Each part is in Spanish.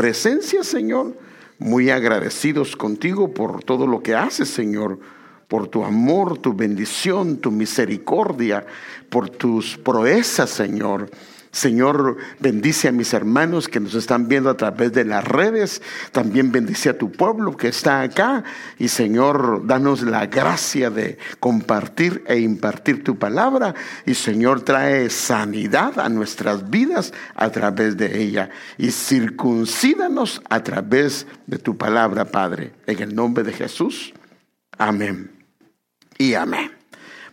presencia, Señor, muy agradecidos contigo por todo lo que haces, Señor, por tu amor, tu bendición, tu misericordia, por tus proezas, Señor. Señor, bendice a mis hermanos que nos están viendo a través de las redes. También bendice a tu pueblo que está acá. Y Señor, danos la gracia de compartir e impartir tu palabra. Y Señor, trae sanidad a nuestras vidas a través de ella. Y circuncídanos a través de tu palabra, Padre. En el nombre de Jesús. Amén. Y amén.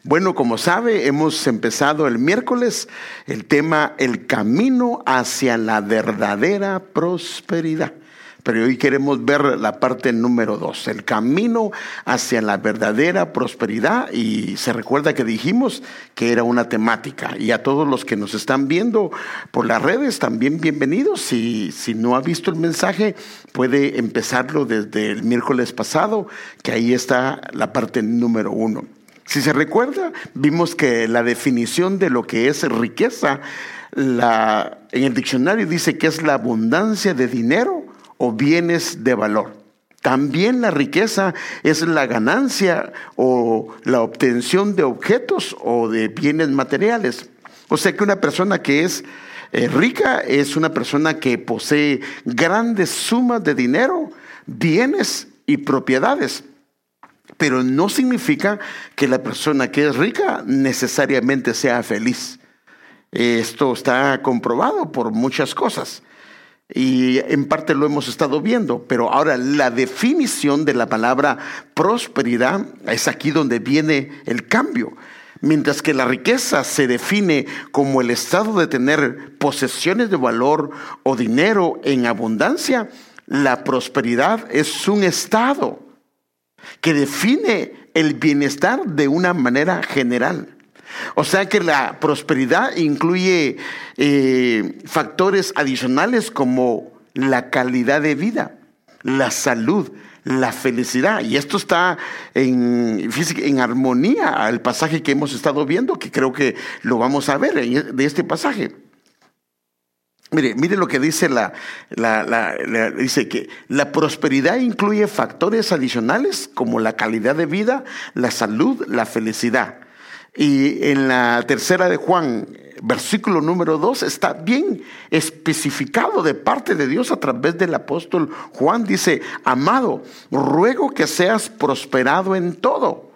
Bueno, como sabe, hemos empezado el miércoles el tema El camino hacia la verdadera prosperidad. Pero hoy queremos ver la parte número dos, el camino hacia la verdadera prosperidad. Y se recuerda que dijimos que era una temática. Y a todos los que nos están viendo por las redes, también bienvenidos. Si, si no ha visto el mensaje, puede empezarlo desde el miércoles pasado, que ahí está la parte número uno. Si se recuerda, vimos que la definición de lo que es riqueza, en el diccionario dice que es la abundancia de dinero o bienes de valor. También la riqueza es la ganancia o la obtención de objetos o de bienes materiales. O sea que una persona que es eh, rica es una persona que posee grandes sumas de dinero, bienes y propiedades pero no significa que la persona que es rica necesariamente sea feliz. Esto está comprobado por muchas cosas y en parte lo hemos estado viendo, pero ahora la definición de la palabra prosperidad es aquí donde viene el cambio. Mientras que la riqueza se define como el estado de tener posesiones de valor o dinero en abundancia, la prosperidad es un estado que define el bienestar de una manera general. O sea que la prosperidad incluye eh, factores adicionales como la calidad de vida, la salud, la felicidad. Y esto está en, en armonía al pasaje que hemos estado viendo, que creo que lo vamos a ver de este pasaje. Mire, mire lo que dice la, dice que la prosperidad incluye factores adicionales como la calidad de vida, la salud, la felicidad. Y en la tercera de Juan, versículo número dos, está bien especificado de parte de Dios a través del apóstol Juan. Dice, amado, ruego que seas prosperado en todo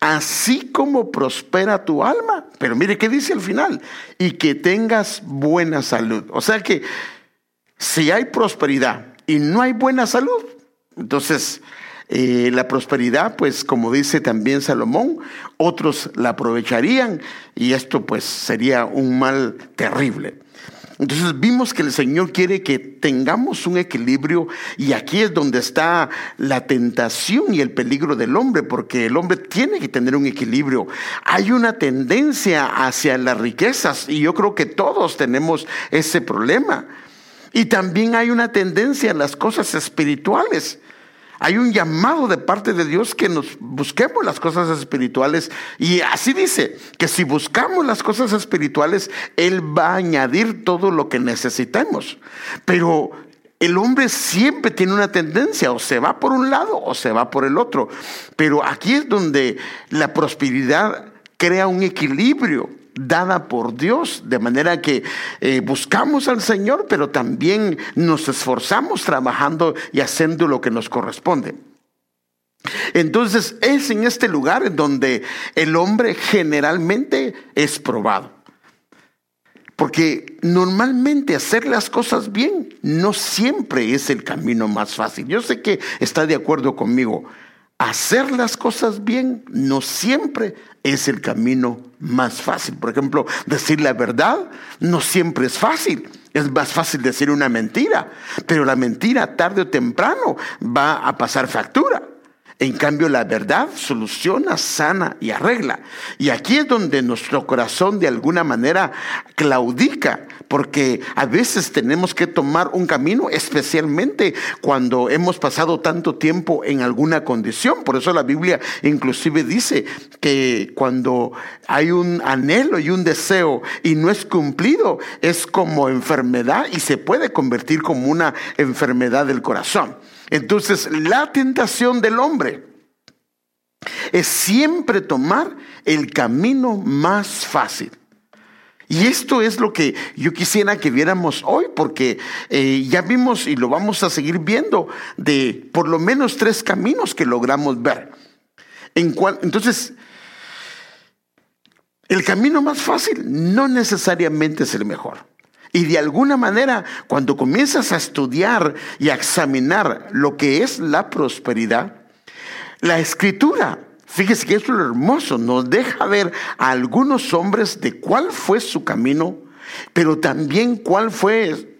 así como prospera tu alma. Pero mire qué dice al final, y que tengas buena salud. O sea que si hay prosperidad y no hay buena salud, entonces eh, la prosperidad, pues como dice también Salomón, otros la aprovecharían y esto pues sería un mal terrible. Entonces vimos que el Señor quiere que tengamos un equilibrio y aquí es donde está la tentación y el peligro del hombre, porque el hombre tiene que tener un equilibrio. Hay una tendencia hacia las riquezas y yo creo que todos tenemos ese problema. Y también hay una tendencia a las cosas espirituales. Hay un llamado de parte de Dios que nos busquemos las cosas espirituales. Y así dice, que si buscamos las cosas espirituales, Él va a añadir todo lo que necesitemos. Pero el hombre siempre tiene una tendencia, o se va por un lado o se va por el otro. Pero aquí es donde la prosperidad crea un equilibrio dada por Dios, de manera que eh, buscamos al Señor, pero también nos esforzamos trabajando y haciendo lo que nos corresponde. Entonces es en este lugar donde el hombre generalmente es probado. Porque normalmente hacer las cosas bien no siempre es el camino más fácil. Yo sé que está de acuerdo conmigo. Hacer las cosas bien no siempre es el camino más fácil. Por ejemplo, decir la verdad no siempre es fácil. Es más fácil decir una mentira, pero la mentira tarde o temprano va a pasar factura. En cambio, la verdad soluciona, sana y arregla. Y aquí es donde nuestro corazón de alguna manera claudica, porque a veces tenemos que tomar un camino, especialmente cuando hemos pasado tanto tiempo en alguna condición. Por eso la Biblia inclusive dice que cuando hay un anhelo y un deseo y no es cumplido, es como enfermedad y se puede convertir como una enfermedad del corazón. Entonces, la tentación del hombre es siempre tomar el camino más fácil. Y esto es lo que yo quisiera que viéramos hoy, porque eh, ya vimos y lo vamos a seguir viendo de por lo menos tres caminos que logramos ver. En entonces, el camino más fácil no necesariamente es el mejor. Y de alguna manera, cuando comienzas a estudiar y a examinar lo que es la prosperidad, la escritura, fíjese que es lo hermoso, nos deja ver a algunos hombres de cuál fue su camino, pero también cuál fue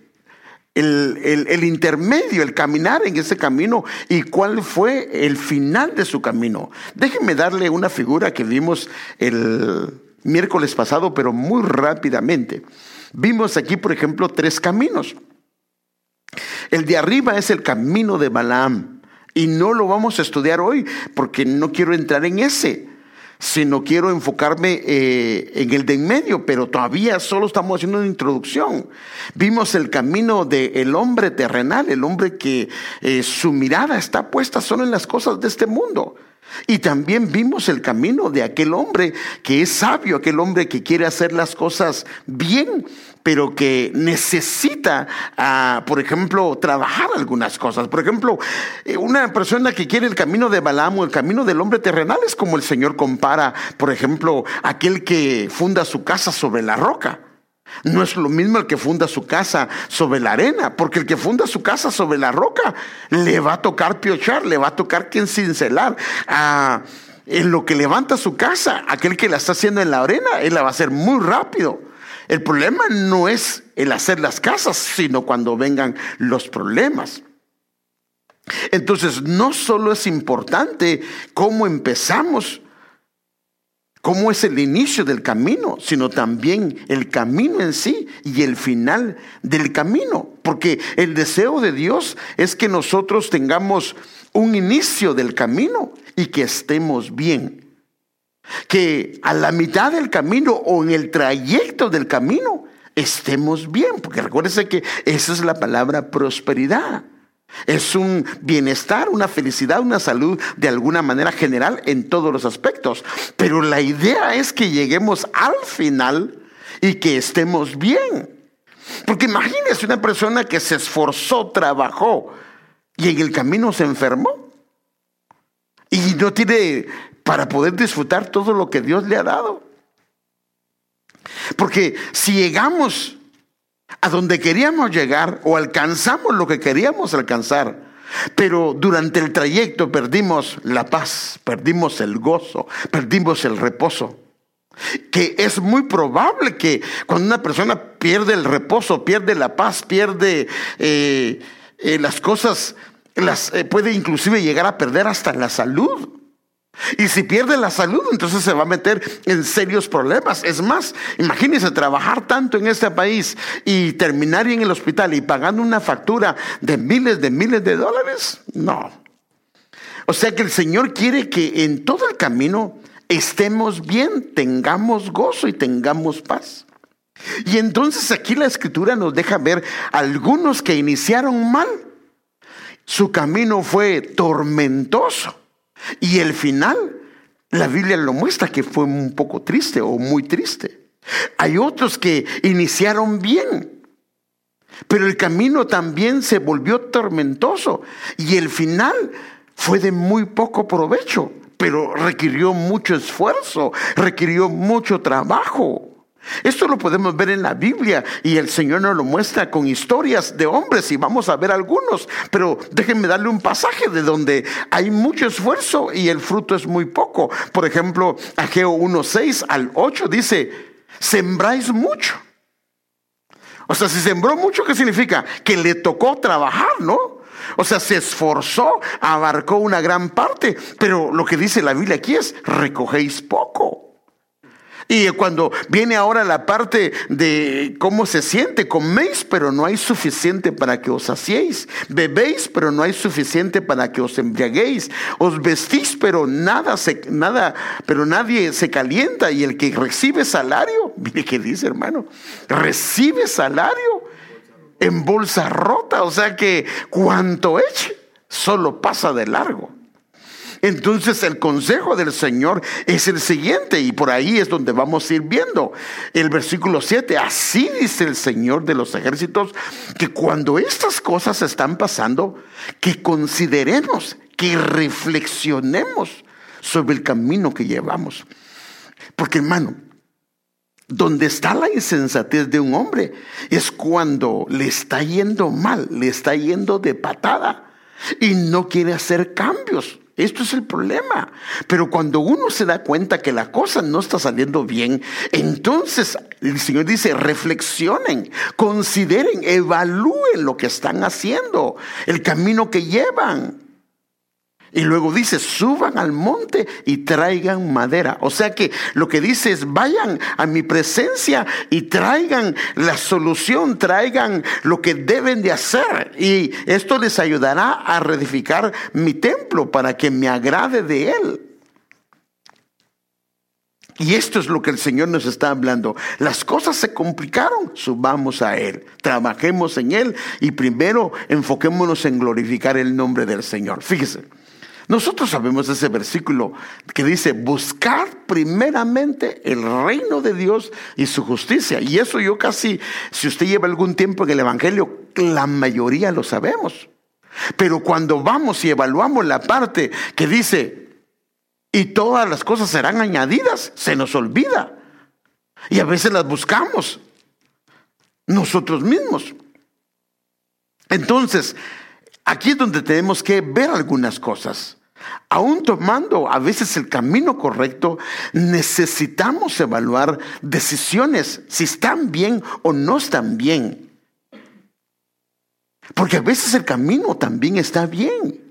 el, el, intermedio, el caminar en ese camino y cuál fue el final de su camino. Déjenme darle una figura que vimos el miércoles pasado, pero muy rápidamente. Vimos aquí, por ejemplo, tres caminos. El de arriba es el camino de Balaam y no lo vamos a estudiar hoy porque no quiero entrar en ese, sino quiero enfocarme eh, en el de en medio, pero todavía solo estamos haciendo una introducción. Vimos el camino del hombre terrenal, el hombre que eh, su mirada está puesta solo en las cosas de este mundo. Y también vimos el camino de aquel hombre que es sabio, aquel hombre que quiere hacer las cosas bien, pero que necesita, ah, por ejemplo, trabajar algunas cosas. Por ejemplo, eh, una persona que quiere el camino de Balaam o el camino del hombre terrenal es como el Señor compara, por ejemplo, aquel que funda su casa sobre la roca. No es lo mismo el que funda su casa sobre la arena, porque el que funda su casa sobre la roca le va a tocar piochar, le va a tocar quien cincelar. Ah, en lo que levanta su casa, aquel que la está haciendo en la arena, él la va a hacer muy rápido. El problema no es el hacer las casas, sino cuando vengan los problemas. Entonces, no solo es importante cómo empezamos, cómo es el inicio del camino, sino también el camino en sí y el final del camino. Porque el deseo de Dios es que nosotros tengamos un inicio del camino y que estemos bien. Que a la mitad del camino o en el trayecto del camino estemos bien. Porque recuérdense que esa es la palabra prosperidad. Es un bienestar, una felicidad, una salud de alguna manera general en todos los aspectos. Pero la idea es que lleguemos al final y que estemos bien. Porque imagínese una persona que se esforzó, trabajó y en el camino se enfermó. Y no tiene para poder disfrutar todo lo que Dios le ha dado. Porque si llegamos a donde queríamos llegar o alcanzamos lo que queríamos alcanzar. Pero durante el trayecto perdimos la paz, perdimos el gozo, perdimos el reposo. Que es muy probable que cuando una persona pierde el reposo, pierde la paz, pierde eh, eh, las cosas, las, eh, puede inclusive llegar a perder hasta la salud. Y si pierde la salud, entonces se va a meter en serios problemas. Es más, imagínense trabajar tanto en este país y terminar en el hospital y pagando una factura de miles de miles de dólares. No. O sea que el Señor quiere que en todo el camino estemos bien, tengamos gozo y tengamos paz. Y entonces aquí la escritura nos deja ver algunos que iniciaron mal. Su camino fue tormentoso. Y el final, la Biblia lo muestra que fue un poco triste o muy triste. Hay otros que iniciaron bien, pero el camino también se volvió tormentoso y el final fue de muy poco provecho, pero requirió mucho esfuerzo, requirió mucho trabajo. Esto lo podemos ver en la Biblia y el Señor nos lo muestra con historias de hombres y vamos a ver algunos, pero déjenme darle un pasaje de donde hay mucho esfuerzo y el fruto es muy poco. Por ejemplo, Ageo 1.6 al 8 dice, sembráis mucho. O sea, si sembró mucho, ¿qué significa? Que le tocó trabajar, ¿no? O sea, se esforzó, abarcó una gran parte, pero lo que dice la Biblia aquí es, recogéis poco. Y cuando viene ahora la parte de cómo se siente, coméis, pero no hay suficiente para que os saciéis. Bebéis, pero no hay suficiente para que os embriaguéis. Os vestís, pero nada se, nada, pero nadie se calienta. Y el que recibe salario, mire qué dice hermano, recibe salario en bolsa rota. O sea que cuanto eche, solo pasa de largo. Entonces el consejo del Señor es el siguiente y por ahí es donde vamos a ir viendo. El versículo 7, así dice el Señor de los ejércitos, que cuando estas cosas están pasando, que consideremos, que reflexionemos sobre el camino que llevamos. Porque hermano, donde está la insensatez de un hombre es cuando le está yendo mal, le está yendo de patada y no quiere hacer cambios. Esto es el problema. Pero cuando uno se da cuenta que la cosa no está saliendo bien, entonces el Señor dice, reflexionen, consideren, evalúen lo que están haciendo, el camino que llevan. Y luego dice, suban al monte y traigan madera. O sea que lo que dice es, vayan a mi presencia y traigan la solución, traigan lo que deben de hacer. Y esto les ayudará a reedificar mi templo para que me agrade de él. Y esto es lo que el Señor nos está hablando. Las cosas se complicaron, subamos a Él, trabajemos en Él y primero enfoquémonos en glorificar el nombre del Señor. Fíjese. Nosotros sabemos ese versículo que dice, buscar primeramente el reino de Dios y su justicia. Y eso yo casi, si usted lleva algún tiempo en el Evangelio, la mayoría lo sabemos. Pero cuando vamos y evaluamos la parte que dice, y todas las cosas serán añadidas, se nos olvida. Y a veces las buscamos nosotros mismos. Entonces, aquí es donde tenemos que ver algunas cosas. Aún tomando a veces el camino correcto, necesitamos evaluar decisiones, si están bien o no están bien. Porque a veces el camino también está bien.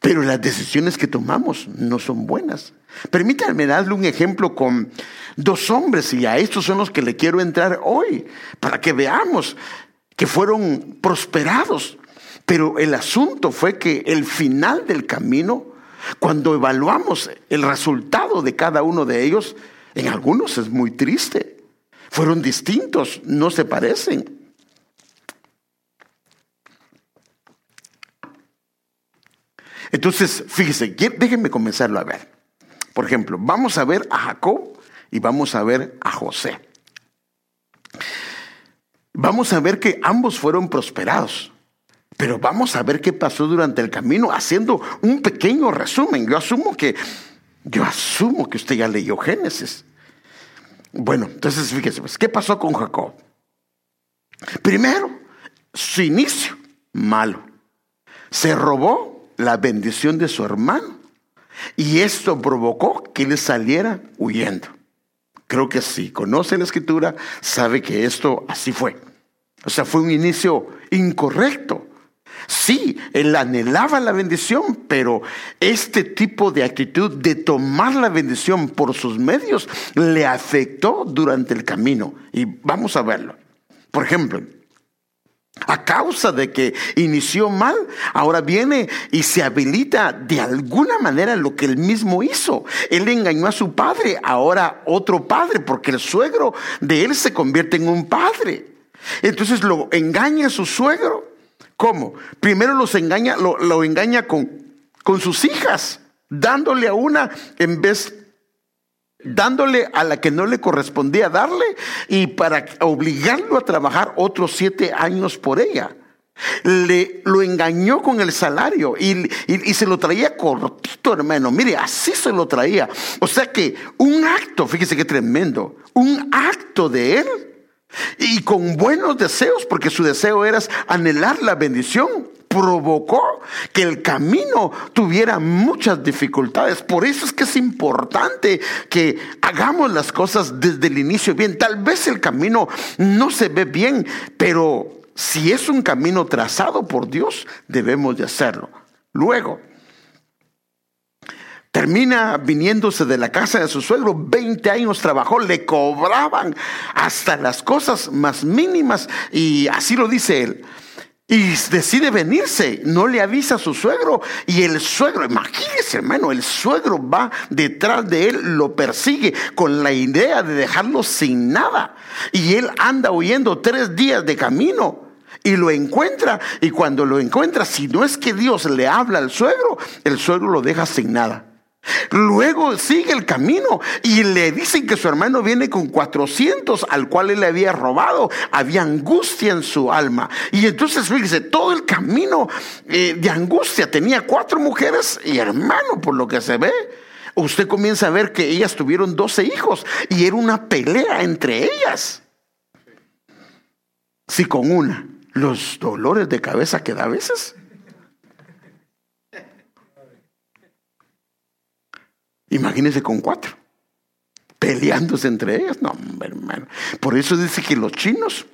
Pero las decisiones que tomamos no son buenas. Permítanme darle un ejemplo con dos hombres y a estos son los que le quiero entrar hoy, para que veamos que fueron prosperados pero el asunto fue que el final del camino, cuando evaluamos el resultado de cada uno de ellos, en algunos es muy triste. Fueron distintos, no se parecen. Entonces, fíjese, déjenme comenzarlo a ver. Por ejemplo, vamos a ver a Jacob y vamos a ver a José. Vamos a ver que ambos fueron prosperados. Pero vamos a ver qué pasó durante el camino, haciendo un pequeño resumen. Yo asumo que, yo asumo que usted ya leyó Génesis. Bueno, entonces fíjese, pues, ¿qué pasó con Jacob? Primero, su inicio, malo. Se robó la bendición de su hermano. Y esto provocó que él saliera huyendo. Creo que si conoce la escritura, sabe que esto así fue. O sea, fue un inicio incorrecto. Sí, él anhelaba la bendición, pero este tipo de actitud de tomar la bendición por sus medios le afectó durante el camino. Y vamos a verlo. Por ejemplo, a causa de que inició mal, ahora viene y se habilita de alguna manera lo que él mismo hizo. Él engañó a su padre, ahora otro padre, porque el suegro de él se convierte en un padre. Entonces lo engaña a su suegro ¿Cómo? Primero los engaña, lo, engaña con, con sus hijas, dándole a una en vez dándole a la que no le correspondía darle y para obligarlo a trabajar otros siete años por ella. Le, lo engañó con el salario y, y, se lo traía cortito, hermano. Mire, así se lo traía. O sea que un acto, fíjese qué tremendo, un acto de él y con buenos deseos, porque su deseo era anhelar la bendición, provocó que el camino tuviera muchas dificultades. Por eso es que es importante que hagamos las cosas desde el inicio bien. Tal vez el camino no se ve bien, pero si es un camino trazado por Dios, debemos de hacerlo. Luego, termina viniéndose de la casa de su suegro, 20 años trabajó, le cobraban hasta las cosas más mínimas y así lo dice él. Y decide venirse, no le avisa a su suegro. Y el suegro, imagínese hermano, el suegro va detrás de él, lo persigue con la idea de dejarlo sin nada. Y él anda huyendo tres días de camino y lo encuentra. Y cuando lo encuentra, si no es que Dios le habla al suegro, el suegro lo deja sin nada. Luego sigue el camino y le dicen que su hermano viene con 400 al cual él le había robado. Había angustia en su alma. Y entonces, fíjese, todo el camino eh, de angustia tenía cuatro mujeres y hermano, por lo que se ve. Usted comienza a ver que ellas tuvieron 12 hijos y era una pelea entre ellas. Si con una, los dolores de cabeza que da a veces. Imagínense con cuatro, peleándose entre ellas. No, hermano. Por eso dice que los chinos,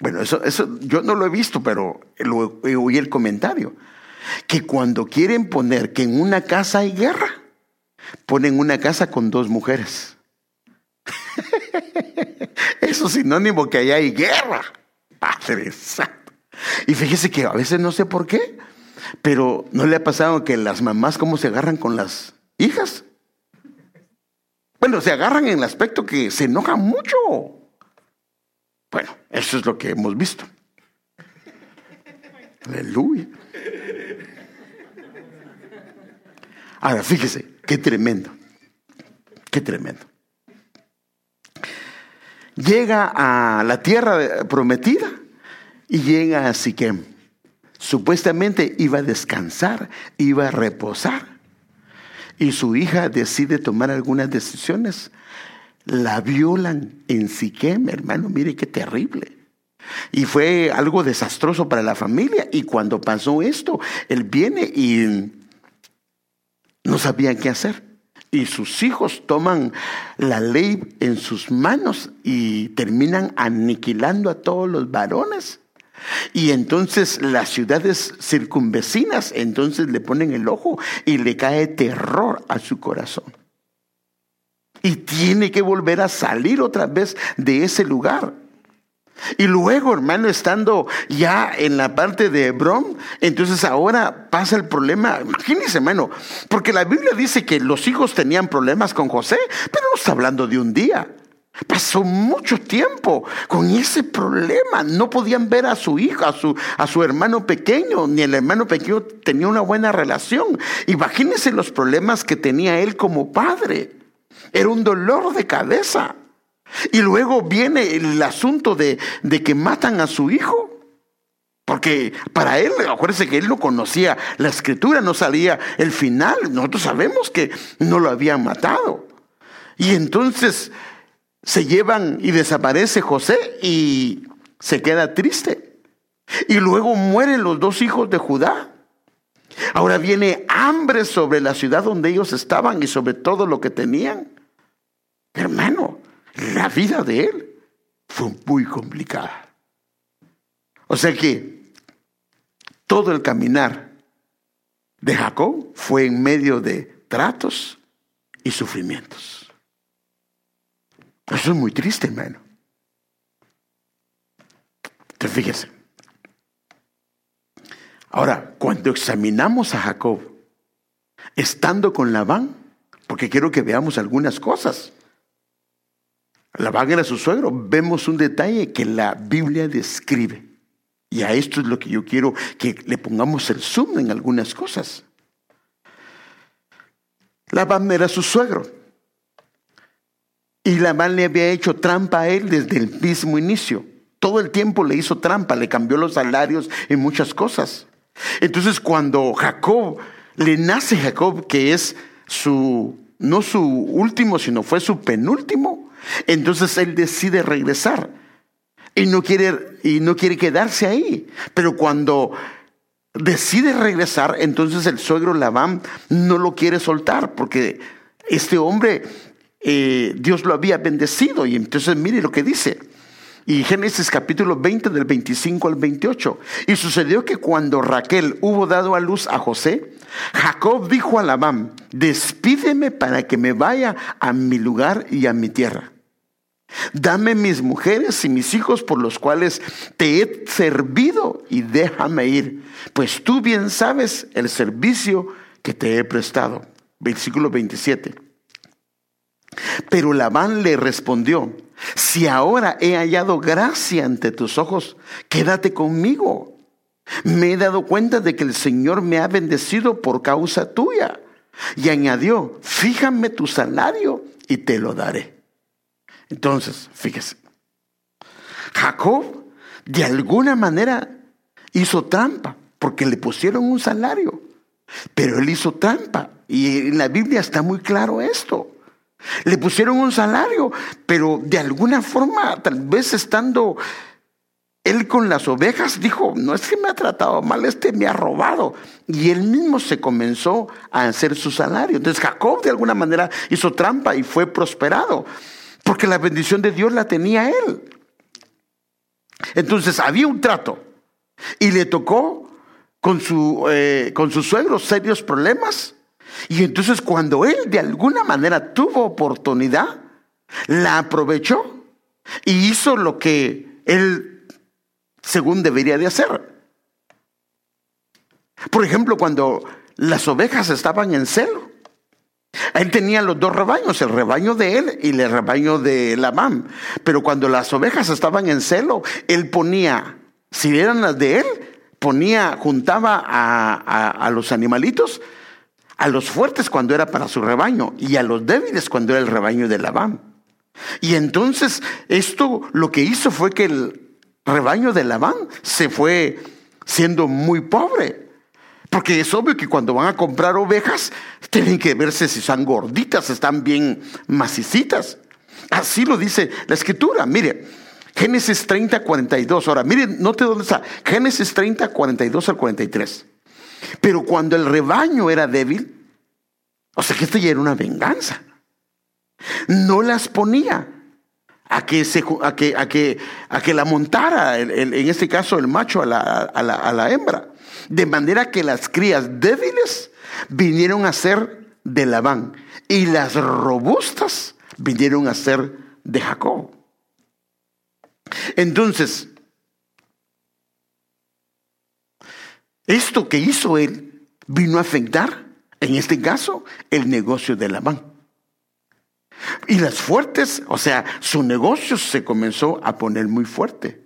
bueno, eso, eso yo no lo he visto, pero lo, oí el comentario, que cuando quieren poner que en una casa hay guerra, ponen una casa con dos mujeres. Eso es sinónimo que allá hay guerra. Padre. Y fíjese que a veces no sé por qué, pero ¿no le ha pasado que las mamás cómo se agarran con las hijas? Bueno, se agarran en el aspecto que se enojan mucho. Bueno, eso es lo que hemos visto. Aleluya. Ahora, fíjese, qué tremendo. Qué tremendo. Llega a la tierra prometida y llega a Siquem. Supuestamente iba a descansar, iba a reposar. Y su hija decide tomar algunas decisiones. La violan en Siquem, hermano, mire qué terrible. Y fue algo desastroso para la familia. Y cuando pasó esto, él viene y no sabía qué hacer. Y sus hijos toman la ley en sus manos y terminan aniquilando a todos los varones. Y entonces las ciudades circunvecinas entonces le ponen el ojo y le cae terror a su corazón. Y tiene que volver a salir otra vez de ese lugar. Y luego, hermano, estando ya en la parte de Hebrón, entonces ahora pasa el problema. Imagínense, hermano, porque la Biblia dice que los hijos tenían problemas con José, pero no está hablando de un día. Pasó mucho tiempo con ese problema. No podían ver a su hijo, a su, a su hermano pequeño, ni el hermano pequeño tenía una buena relación. Imagínense los problemas que tenía él como padre. Era un dolor de cabeza. Y luego viene el asunto de, de que matan a su hijo. Porque para él, acuérdense que él no conocía la escritura, no sabía el final. Nosotros sabemos que no lo habían matado. Y entonces se llevan y desaparece José y se queda triste. Y luego mueren los dos hijos de Judá. Ahora viene hambre sobre la ciudad donde ellos estaban y sobre todo lo que tenían. Hermano, la vida de él fue muy complicada. O sea que todo el caminar de Jacob fue en medio de tratos y sufrimientos. Eso es muy triste, hermano. Entonces, fíjese. Ahora, cuando examinamos a Jacob, estando con Labán, porque quiero que veamos algunas cosas. Labán era su suegro, vemos un detalle que la Biblia describe. Y a esto es lo que yo quiero que le pongamos el zoom en algunas cosas. Labán era su suegro. Y Labán le había hecho trampa a él desde el mismo inicio. Todo el tiempo le hizo trampa, le cambió los salarios y muchas cosas. Entonces cuando Jacob, le nace Jacob, que es su, no su último, sino fue su penúltimo, entonces él decide regresar y no quiere, y no quiere quedarse ahí. Pero cuando decide regresar, entonces el suegro Labán no lo quiere soltar porque este hombre eh, Dios lo había bendecido. Y entonces mire lo que dice. Y Génesis capítulo 20 del 25 al 28. Y sucedió que cuando Raquel hubo dado a luz a José, Jacob dijo a Labán, despídeme para que me vaya a mi lugar y a mi tierra. Dame mis mujeres y mis hijos por los cuales te he servido y déjame ir, pues tú bien sabes el servicio que te he prestado. Versículo 27. Pero Labán le respondió, si ahora he hallado gracia ante tus ojos, quédate conmigo. Me he dado cuenta de que el Señor me ha bendecido por causa tuya. Y añadió, fíjame tu salario y te lo daré. Entonces, fíjese, Jacob de alguna manera hizo trampa porque le pusieron un salario, pero él hizo trampa. Y en la Biblia está muy claro esto. Le pusieron un salario, pero de alguna forma, tal vez estando él con las ovejas, dijo, no es que me ha tratado mal, este me ha robado. Y él mismo se comenzó a hacer su salario. Entonces Jacob de alguna manera hizo trampa y fue prosperado, porque la bendición de Dios la tenía él. Entonces había un trato y le tocó con su, eh, con sus suegros serios problemas y entonces cuando él de alguna manera tuvo oportunidad, la aprovechó y hizo lo que él según debería de hacer. Por ejemplo, cuando las ovejas estaban en celo, él tenía los dos rebaños, el rebaño de él y el rebaño de Labán. Pero cuando las ovejas estaban en celo, él ponía, si eran las de él, ponía, juntaba a, a los animalitos a los fuertes cuando era para su rebaño y a los débiles cuando era el rebaño de Labán. Y entonces esto lo que hizo fue que el rebaño de Labán se fue siendo muy pobre. Porque es obvio que cuando van a comprar ovejas, tienen que verse si son gorditas, están bien macicitas. Así lo dice la escritura. Mire, Génesis 30, 42. Ahora, mire, note dónde está. Génesis 30, 42 al 43. Pero cuando el rebaño era débil, o sea que esto ya era una venganza, no las ponía a que, se, a que, a que, a que la montara, en este caso el macho a la, a, la, a la hembra. De manera que las crías débiles vinieron a ser de Labán y las robustas vinieron a ser de Jacob. Entonces, Esto que hizo él vino a afectar, en este caso, el negocio de Labán. Y las fuertes, o sea, su negocio se comenzó a poner muy fuerte.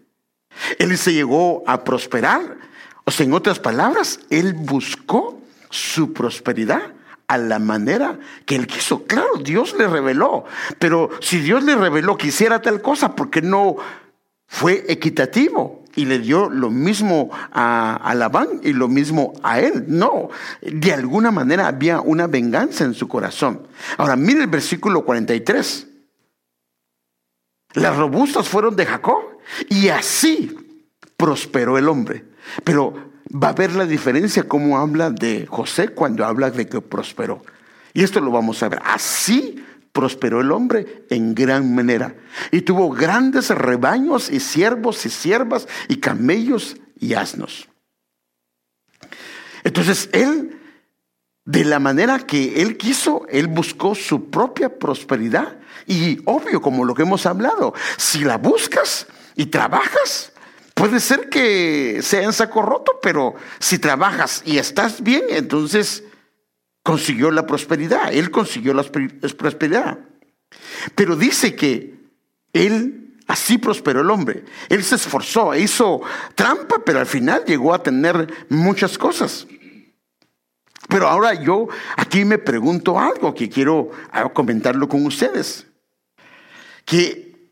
Él se llegó a prosperar. O sea, en otras palabras, él buscó su prosperidad a la manera que él quiso. Claro, Dios le reveló, pero si Dios le reveló que hiciera tal cosa, ¿por qué no fue equitativo? Y le dio lo mismo a, Labán y lo mismo a él. No, de alguna manera había una venganza en su corazón. Ahora, mire el versículo 43. Las robustas fueron de Jacob y así prosperó el hombre. Pero va a ver la diferencia cómo habla de José cuando habla de que prosperó. Y esto lo vamos a ver. Así prosperó el hombre en gran manera y tuvo grandes rebaños y siervos y siervas y camellos y asnos. Entonces él, de la manera que él quiso, él buscó su propia prosperidad y obvio, como lo que hemos hablado, si la buscas y trabajas, puede ser que sea en saco roto, pero si trabajas y estás bien, entonces consiguió la prosperidad, él consiguió la prosperidad. Pero dice que él, así prosperó el hombre, él se esforzó, hizo trampa, pero al final llegó a tener muchas cosas. Pero ahora yo aquí me pregunto algo que quiero ah, comentarlo con ustedes. Que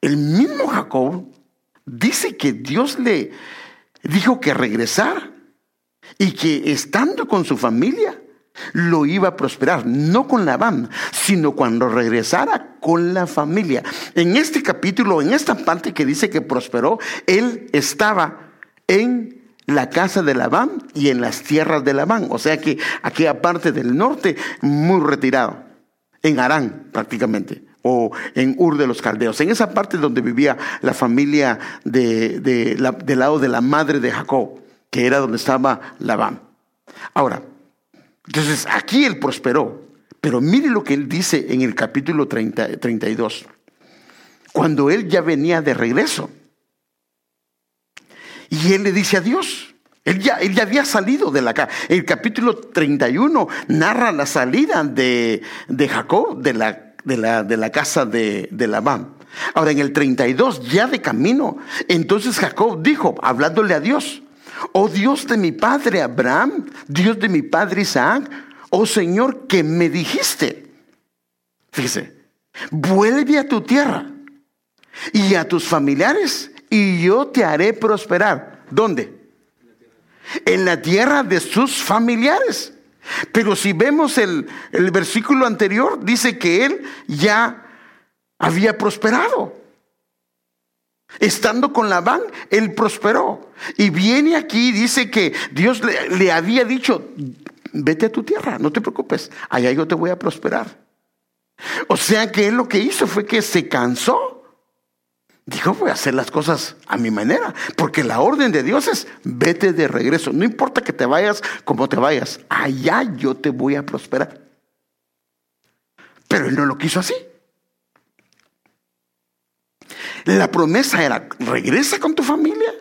el mismo Jacob dice que Dios le dijo que regresara y que estando con su familia lo iba a prosperar, no con Labán, sino cuando regresara con la familia. En este capítulo, en esta parte que dice que prosperó, él estaba en la casa de Labán y en las tierras de Labán, o sea que aquella parte del norte muy retirado, en Arán prácticamente, o en Ur de los Caldeos, en esa parte donde vivía la familia de, del lado de la madre de Jacob, que era donde estaba Labán. Ahora, entonces aquí él prosperó, pero mire lo que él dice en el capítulo 32, cuando él ya venía de regreso. Y él le dice a Dios, él ya, él ya había salido de la casa. El capítulo 31 narra la salida de, de Jacob de la, de, la, de la, casa de, de Labán. Ahora en el 32, ya de camino, entonces Jacob dijo, hablándole a Dios, oh Dios de mi padre Abraham, Dios de mi padre Isaac, oh Señor, que me dijiste, fíjese, vuelve a tu tierra y a tus familiares y yo te haré prosperar. ¿Dónde? En la tierra de sus familiares. Pero si vemos el, el versículo anterior, dice que él ya había prosperado. Estando con Labán, él prosperó. Y viene aquí y dice que Dios le, había dicho, vete a tu tierra, no te preocupes, allá yo te voy a prosperar. O sea que él lo que hizo fue que se cansó Dijo, voy a hacer las cosas a mi manera, porque la orden de Dios es, vete de regreso, no importa que te vayas como te vayas, allá yo te voy a prosperar. Pero él no lo quiso así. La promesa era, regresa con tu familia,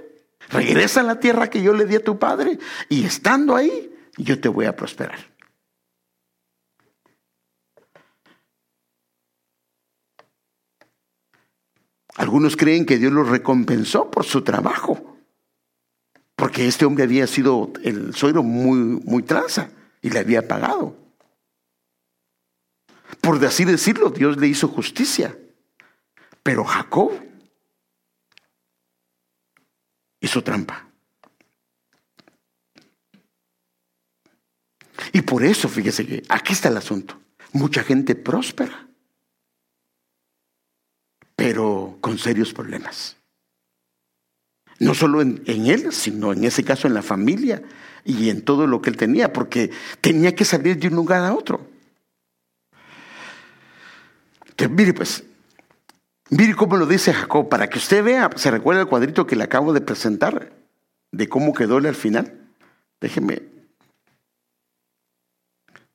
regresa a la tierra que yo le di a tu padre, y estando ahí, yo te voy a prosperar. Algunos creen que Dios los recompensó por su trabajo, porque este hombre había sido el suegro muy, muy tranza y le había pagado. Por así decirlo, Dios le hizo justicia. Pero Jacob hizo trampa. Y por eso, fíjese que aquí está el asunto. Mucha gente próspera pero con serios problemas. No solo en, él, sino en ese caso en la familia y en todo lo que él tenía, porque tenía que salir de un lugar a otro. Mire pues, mire cómo lo dice Jacob, para que usted vea, se recuerda el cuadrito que le acabo de presentar, de cómo quedó al final. Déjeme,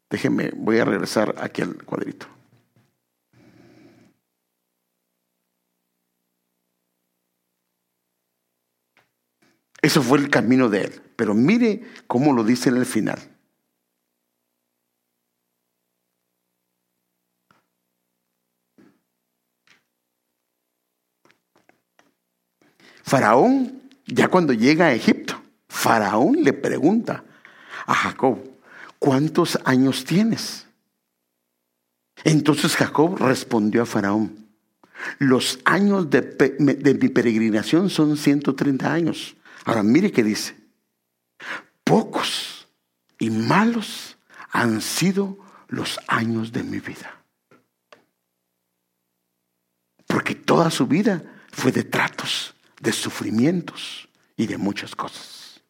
déjeme, voy a regresar aquí al cuadrito. Eso fue el camino de él. Pero mire cómo lo dice en el final. Faraón, ya cuando llega a Egipto, Faraón le pregunta a Jacob, ¿cuántos años tienes? Entonces Jacob respondió a Faraón, los años de, mi peregrinación son 130 años. Ahora mire qué dice. Pocos y malos han sido los años de mi vida. Porque toda su vida fue de tratos, de sufrimientos y de muchas cosas.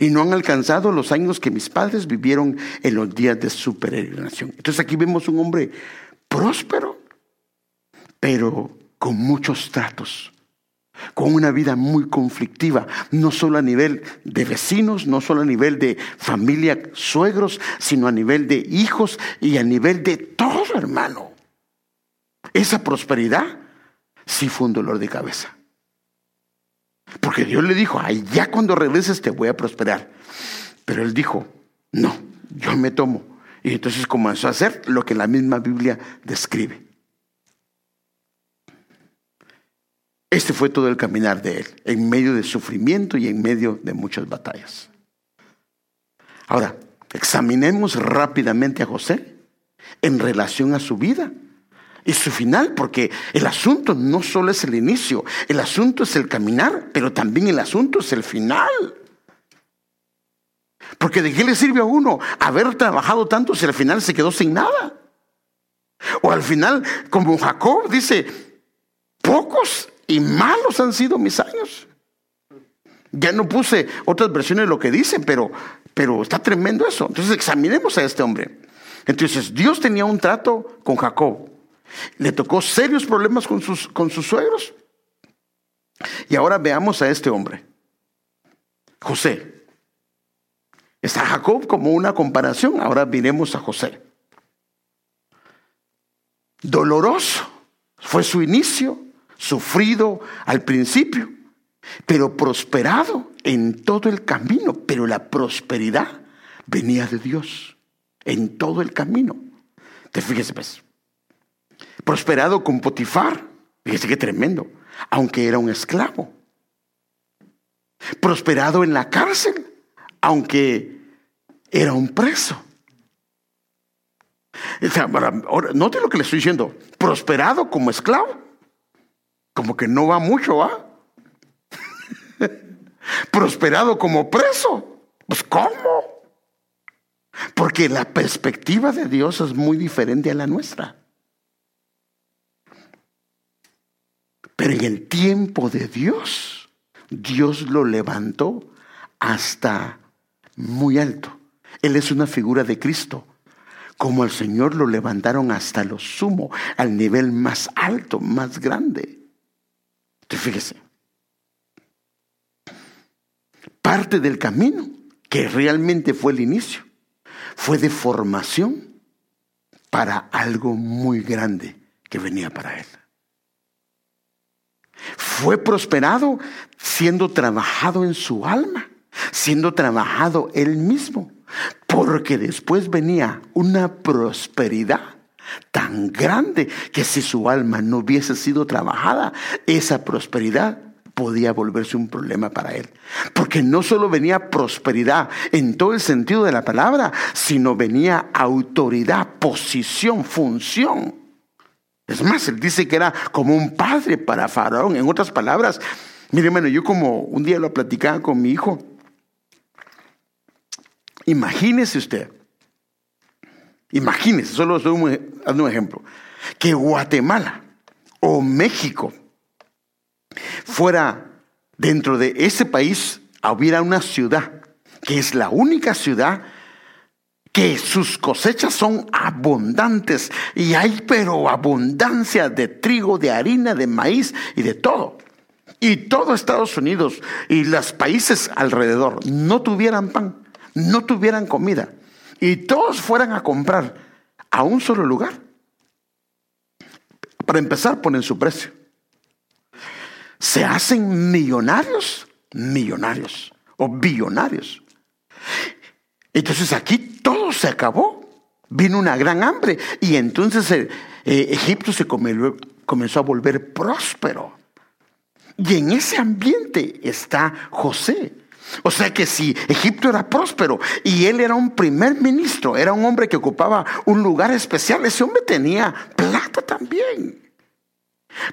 Y no han alcanzado los años que mis padres vivieron en los días de su peregrinación. Entonces aquí vemos un hombre próspero, pero con muchos tratos, con una vida muy conflictiva, no solo a nivel de vecinos, no solo a nivel de familia, suegros, sino a nivel de hijos y a nivel de todo, hermano. Esa prosperidad sí fue un dolor de cabeza. Porque Dios le dijo, ay, ya cuando regreses te voy a prosperar. Pero él dijo, no, yo me tomo. Y entonces comenzó a hacer lo que la misma Biblia describe. Este fue todo el caminar de él, en medio de sufrimiento y en medio de muchas batallas. Ahora, examinemos rápidamente a José en relación a su vida y su final, porque el asunto no solo es el inicio, el asunto es el caminar, pero también el asunto es el final. Porque de qué le sirve a uno haber trabajado tanto si al final se quedó sin nada. O al final, como Jacob dice, pocos y malos han sido mis años. Ya no puse otras versiones de lo que dicen, pero, pero está tremendo eso. Entonces examinemos a este hombre. Entonces Dios tenía un trato con Jacob Le tocó serios problemas con sus, con sus suegros. Y ahora veamos a este hombre, José. Está Jacob como una comparación, ahora miremos a José. Doloroso fue su inicio, sufrido al principio, pero prosperado en todo el camino. Pero la prosperidad venía de Dios en todo el camino. Te fíjese, pues. Prosperado con Potifar, fíjese qué tremendo, aunque era un esclavo. Prosperado en la cárcel, aunque era un preso. Note lo que le estoy diciendo. Prosperado como esclavo. Como que no va mucho, ¿va? Prosperado como preso. Pues ¿cómo? Porque la perspectiva de Dios es muy diferente a la nuestra. Pero en el tiempo de Dios, Dios lo levantó hasta muy alto. Él es una figura de Cristo. Como el Señor lo levantaron hasta lo sumo, al nivel más alto, más grande. Entonces fíjese. Parte del camino, que realmente fue el inicio, fue de formación para algo muy grande que venía para él. Fue prosperado siendo trabajado en su alma, siendo trabajado él mismo, porque después venía una prosperidad tan grande que si su alma no hubiese sido trabajada, esa prosperidad podía volverse un problema para él. Porque no solo venía prosperidad en todo el sentido de la palabra, sino venía autoridad, posición, función. Es más, él dice que era como un padre para Faraón. En otras palabras, mire, hermano, yo como un día lo platicaba con mi hijo, imagínese usted, imagínese, solo estoy dando un ejemplo, que Guatemala o México fuera dentro de ese país, hubiera una ciudad, que es la única ciudad que sus cosechas son abundantes y hay pero abundancia de trigo, de harina, de maíz y de todo. Y todo Estados Unidos y los países alrededor no tuvieran pan, no tuvieran comida y todos fueran a comprar a un solo lugar. Para empezar, ponen su precio. Se hacen millonarios, millonarios o billonarios. Entonces aquí todo se acabó. Vino una gran hambre y entonces eh, Egipto se comenzó a volver próspero. Y en ese ambiente está José. O sea que si Egipto era próspero y él era un primer ministro, era un hombre que ocupaba un lugar especial, ese hombre tenía plata también.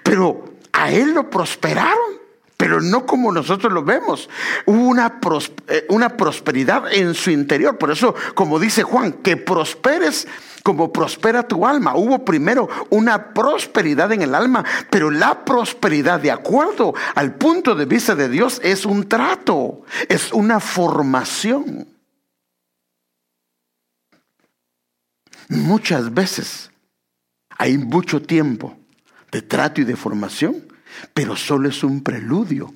Pero a él lo prosperaron pero no como nosotros lo vemos. Hubo una, eh, una prosperidad en su interior. Por eso, como dice Juan, que prosperes como prospera tu alma. Hubo primero una prosperidad en el alma, pero la prosperidad, de acuerdo al punto de vista de Dios, es un trato, es una formación. Muchas veces hay mucho tiempo de trato y de formación pero solo es un preludio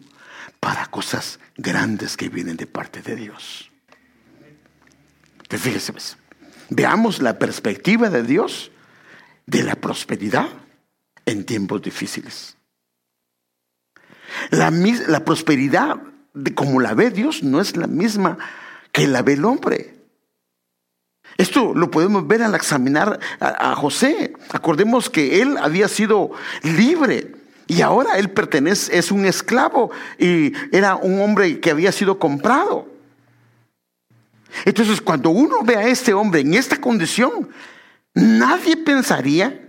para cosas grandes que vienen de parte de Dios. Fíjese, pues, veamos la perspectiva de Dios de la prosperidad en tiempos difíciles. La, la prosperidad, de como la ve Dios, no es la misma que la ve el hombre. Esto lo podemos ver al examinar a José. Acordemos que él había sido libre y ahora él pertenece, es un esclavo y era un hombre que había sido comprado. Entonces, cuando uno ve a este hombre en esta condición, nadie pensaría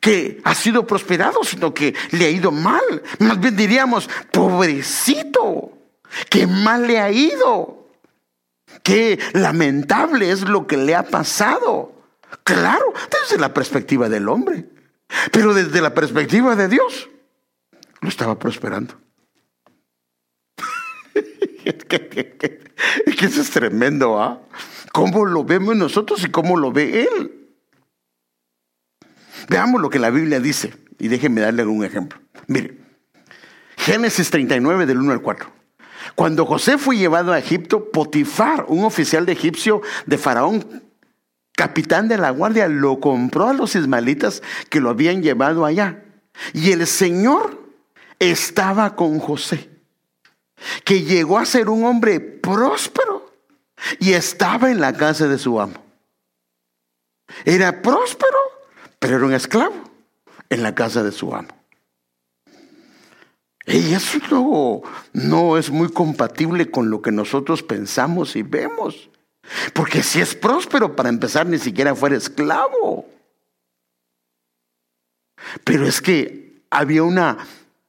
que ha sido prosperado, sino que le ha ido mal. Más bien diríamos, pobrecito, qué mal le ha ido. Qué lamentable es lo que le ha pasado. Claro, desde la perspectiva del hombre. Pero desde la perspectiva de Dios, lo estaba prosperando. es, que, eso es tremendo, ¿ah? ¿Cómo lo vemos nosotros y cómo lo ve Él? Veamos lo que la Biblia dice y déjenme darle algún ejemplo. Mire, Génesis 39 del 1 al 4. Cuando José fue llevado a Egipto, Potifar, un oficial de egipcio de Faraón, capitán de la guardia, lo compró a los ismaelitas que lo habían llevado allá. Y el Señor estaba con José, que llegó a ser un hombre próspero y estaba en la casa de su amo. Era próspero, pero era un esclavo en la casa de su amo. Y eso no, no es muy compatible con lo que nosotros pensamos y vemos. Porque si es próspero, para empezar, ni siquiera fuera esclavo. Pero es que había una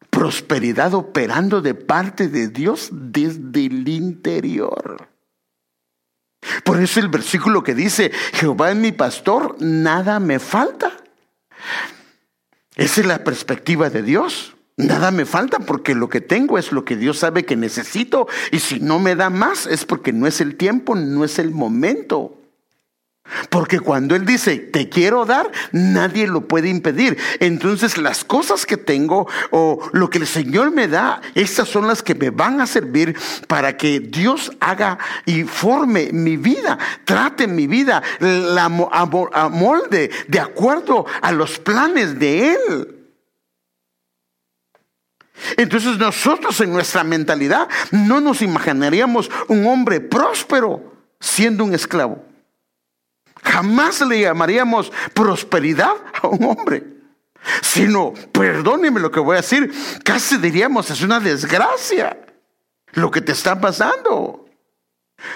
prosperidad operando de parte de Dios desde el interior. Por eso el versículo que dice, Jehová es mi pastor, nada me falta. Esa es la perspectiva de Dios. Nada me falta porque lo que tengo es lo que Dios sabe que necesito y si no me da más es porque no es el tiempo, no es el momento. Porque cuando Él dice, te quiero dar, nadie lo puede impedir. Entonces las cosas que tengo o lo que el Señor me da, estas son las que me van a servir para que Dios haga y forme mi vida, trate mi vida, la molde de acuerdo a los planes de Él. Entonces nosotros en nuestra mentalidad no nos imaginaríamos un hombre próspero siendo un esclavo. Jamás le llamaríamos prosperidad a un hombre. Sino, perdóneme lo que voy a decir, casi diríamos es una desgracia lo que te está pasando.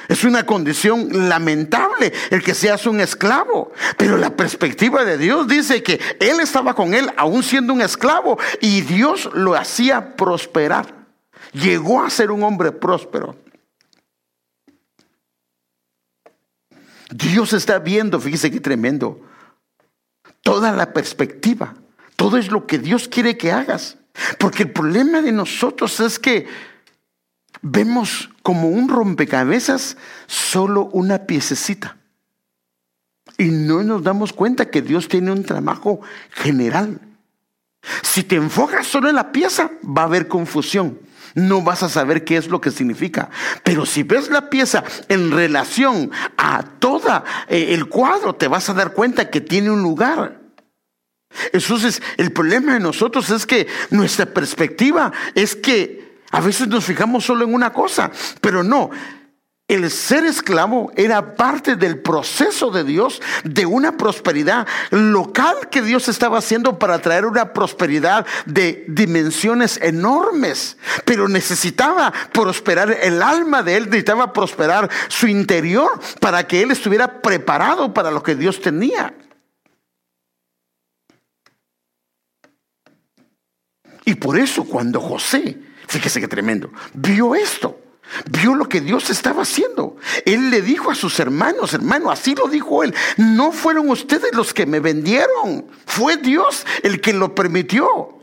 Es una condición lamentable el que seas un esclavo. Pero la perspectiva de Dios dice que Él estaba con él aún siendo un esclavo y Dios lo hacía prosperar. Llegó a ser un hombre próspero. Dios está viendo, fíjese qué tremendo, toda la perspectiva. Todo es lo que Dios quiere que hagas. Porque el problema de nosotros es que vemos como un rompecabezas solo una piececita. Y no nos damos cuenta que Dios tiene un trabajo general. Si te enfocas solo en la pieza, va a haber confusión. No vas a saber qué es lo que significa. Pero si ves la pieza en relación a todo eh, el cuadro, te vas a dar cuenta que tiene un lugar. Entonces, el problema de nosotros es que nuestra perspectiva es que a veces nos fijamos solo en una cosa, pero no. El ser esclavo era parte del proceso de Dios de una prosperidad local que Dios estaba haciendo para traer una prosperidad de dimensiones enormes. Pero necesitaba prosperar el alma de él, necesitaba prosperar su interior para que él estuviera preparado para lo que Dios tenía. Y por eso cuando José Fíjese qué tremendo. Vio esto. Vio lo que Dios estaba haciendo. Él le dijo a sus hermanos, hermano, así lo dijo él, no fueron ustedes los que me vendieron, fue Dios el que lo permitió.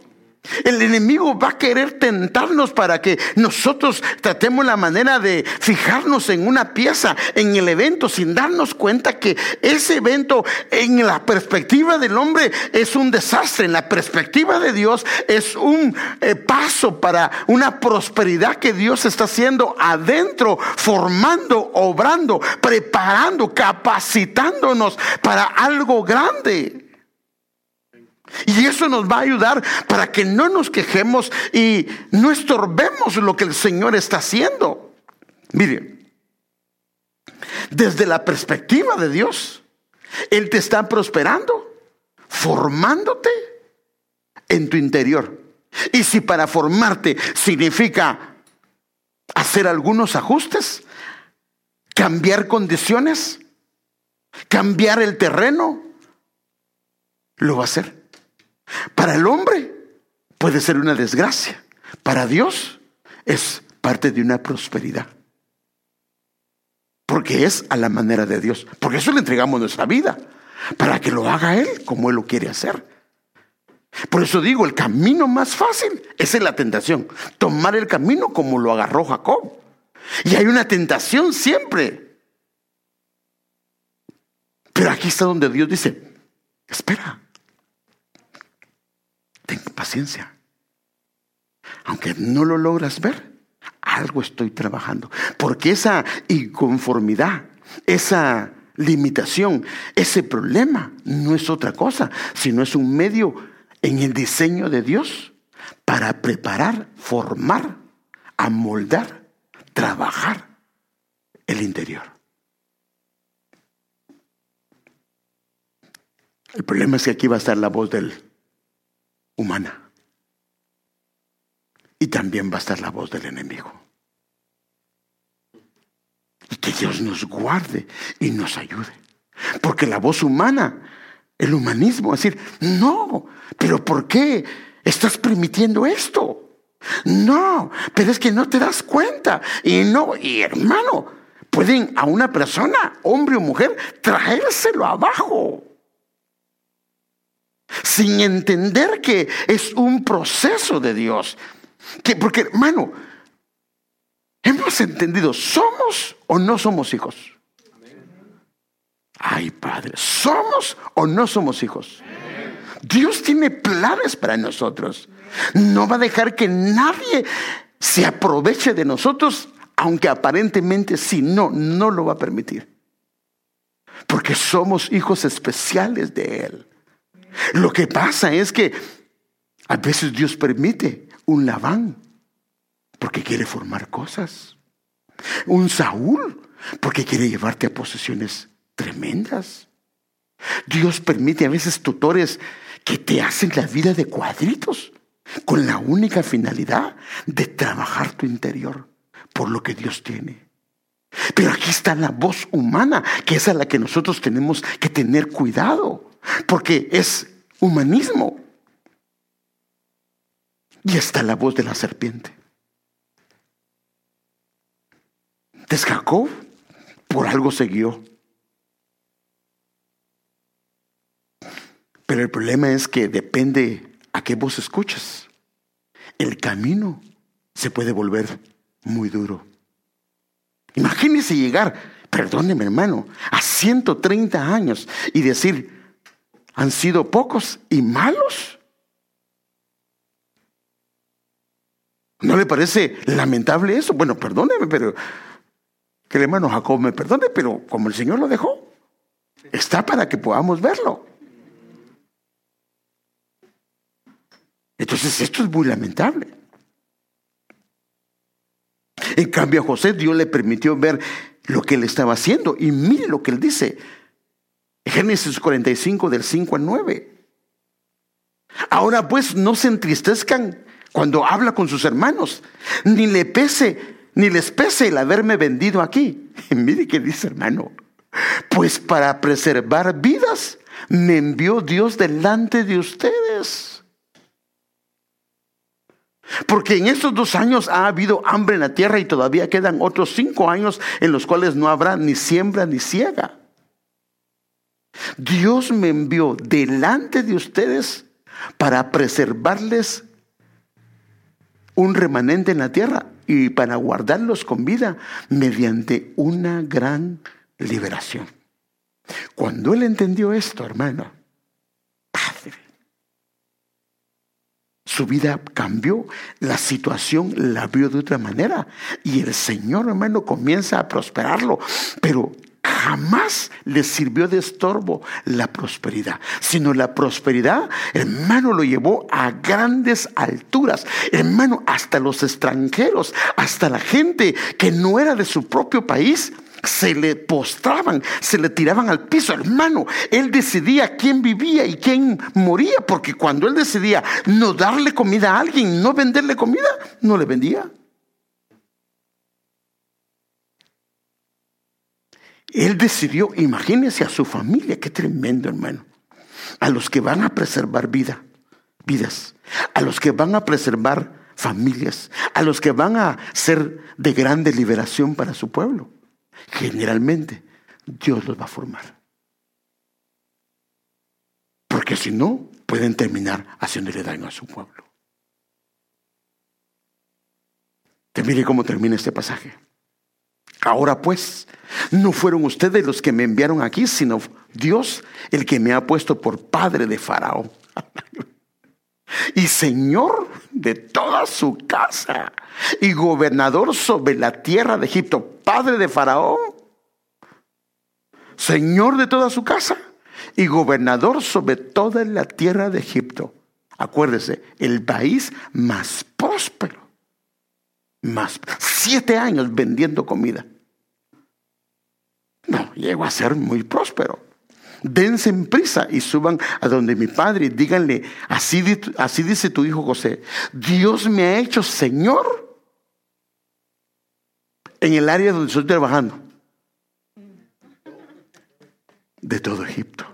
El enemigo va a querer tentarnos para que nosotros tratemos la manera de fijarnos en una pieza, en el evento, sin darnos cuenta que ese evento en la perspectiva del hombre es un desastre, en la perspectiva de Dios es un eh, paso para una prosperidad que Dios está haciendo adentro, formando, obrando, preparando, capacitándonos para algo grande. Y eso nos va a ayudar para que no nos quejemos y no estorbemos lo que el Señor está haciendo. Mire, desde la perspectiva de Dios, Él te está prosperando, formándote en tu interior. Y si para formarte significa hacer algunos ajustes, cambiar condiciones, cambiar el terreno, lo va a hacer. Para el hombre puede ser una desgracia. Para Dios es parte de una prosperidad. Porque es a la manera de Dios. Porque eso le entregamos nuestra vida. Para que lo haga Él como Él lo quiere hacer. Por eso digo, el camino más fácil es la tentación. Tomar el camino como lo agarró Jacob. Y hay una tentación siempre. Pero aquí está donde Dios dice, espera, ten paciencia. Aunque no lo logras ver, algo estoy trabajando. Porque esa inconformidad, esa limitación, ese problema no es otra cosa, sino es un medio en el diseño de Dios para preparar, formar, amoldar, trabajar el interior. El problema es que aquí va a estar la voz del humana. Y también va a estar la voz del enemigo. Y que Dios nos guarde y nos ayude. Porque la voz humana, el humanismo, es decir, no, pero ¿por qué estás permitiendo esto? No, pero es que no te das cuenta. Y no, y hermano, pueden a una persona, hombre o mujer, traérselo abajo. Sin entender que es un proceso de Dios. Que, porque, hermano, hemos entendido, ¿somos o no somos hijos? Ay, Padre, ¿somos o no somos hijos? Dios tiene planes para nosotros. No va a dejar que nadie se aproveche de nosotros, aunque aparentemente si no, no lo va a permitir. Porque somos hijos especiales de Él. Lo que pasa es que a veces Dios permite un Labán porque quiere formar cosas. Un Saúl porque quiere llevarte a posesiones tremendas. Dios permite a veces tutores que te hacen la vida de cuadritos con la única finalidad de trabajar tu interior por lo que Dios tiene. Pero aquí está la voz humana, que es a la que nosotros tenemos que tener cuidado, porque es humanismo. Y está la voz de la serpiente. Entonces por algo siguió. Pero el problema es que depende a qué voz escuchas. El camino se puede volver muy duro. Imagínese llegar, perdóneme hermano, a 130 años y decir, han sido pocos y malos. ¿No le parece lamentable eso? Bueno, perdóneme, pero que el hermano Jacob me perdone, pero como el Señor lo dejó, está para que podamos verlo. Entonces esto es muy lamentable. En cambio a José Dios le permitió ver lo que él estaba haciendo. Y mire lo que él dice. Génesis 45 del 5 al 9. Ahora pues no se entristezcan cuando habla con sus hermanos, ni le pese, ni les pese el haberme vendido aquí. Mire qué dice hermano. Pues para preservar vidas me envió Dios delante de ustedes. Porque en estos dos años ha habido hambre en la tierra y todavía quedan otros cinco años en los cuales no habrá ni siembra ni ciega. Dios me envió delante de ustedes para preservarles un remanente en la tierra y para guardarlos con vida mediante una gran liberación. Cuando él entendió esto, hermano, su vida cambió, la situación la vio de otra manera y el Señor hermano comienza a prosperarlo, pero jamás le sirvió de estorbo la prosperidad, sino la prosperidad, hermano, lo llevó a grandes alturas, hermano, hasta los extranjeros, hasta la gente que no era de su propio país, se le postraban, se le tiraban al piso, hermano. Él decidía quién vivía y quién moría, porque cuando él decidía no darle comida a alguien, no venderle comida, no le vendía. Él decidió, imagínese a su familia, qué tremendo hermano, a los que van a preservar vida, vidas, a los que van a preservar familias, a los que van a ser de grande liberación para su pueblo generalmente Dios los va a formar. Porque si no, pueden terminar haciéndole daño a su pueblo. Te mire cómo termina este pasaje. Ahora pues, no fueron ustedes los que me enviaron aquí, sino Dios el que me ha puesto por padre de Faraón. y señor de toda su casa y gobernador sobre la tierra de Egipto, padre de Faraón, señor de toda su casa y gobernador sobre toda la tierra de Egipto. Acuérdese, el país más próspero. Más siete años vendiendo comida. No, llegó a ser muy próspero. Dense en prisa y suban a donde mi padre y díganle, así, así dice tu hijo José, Dios me ha hecho Señor en el área donde estoy trabajando, de todo Egipto.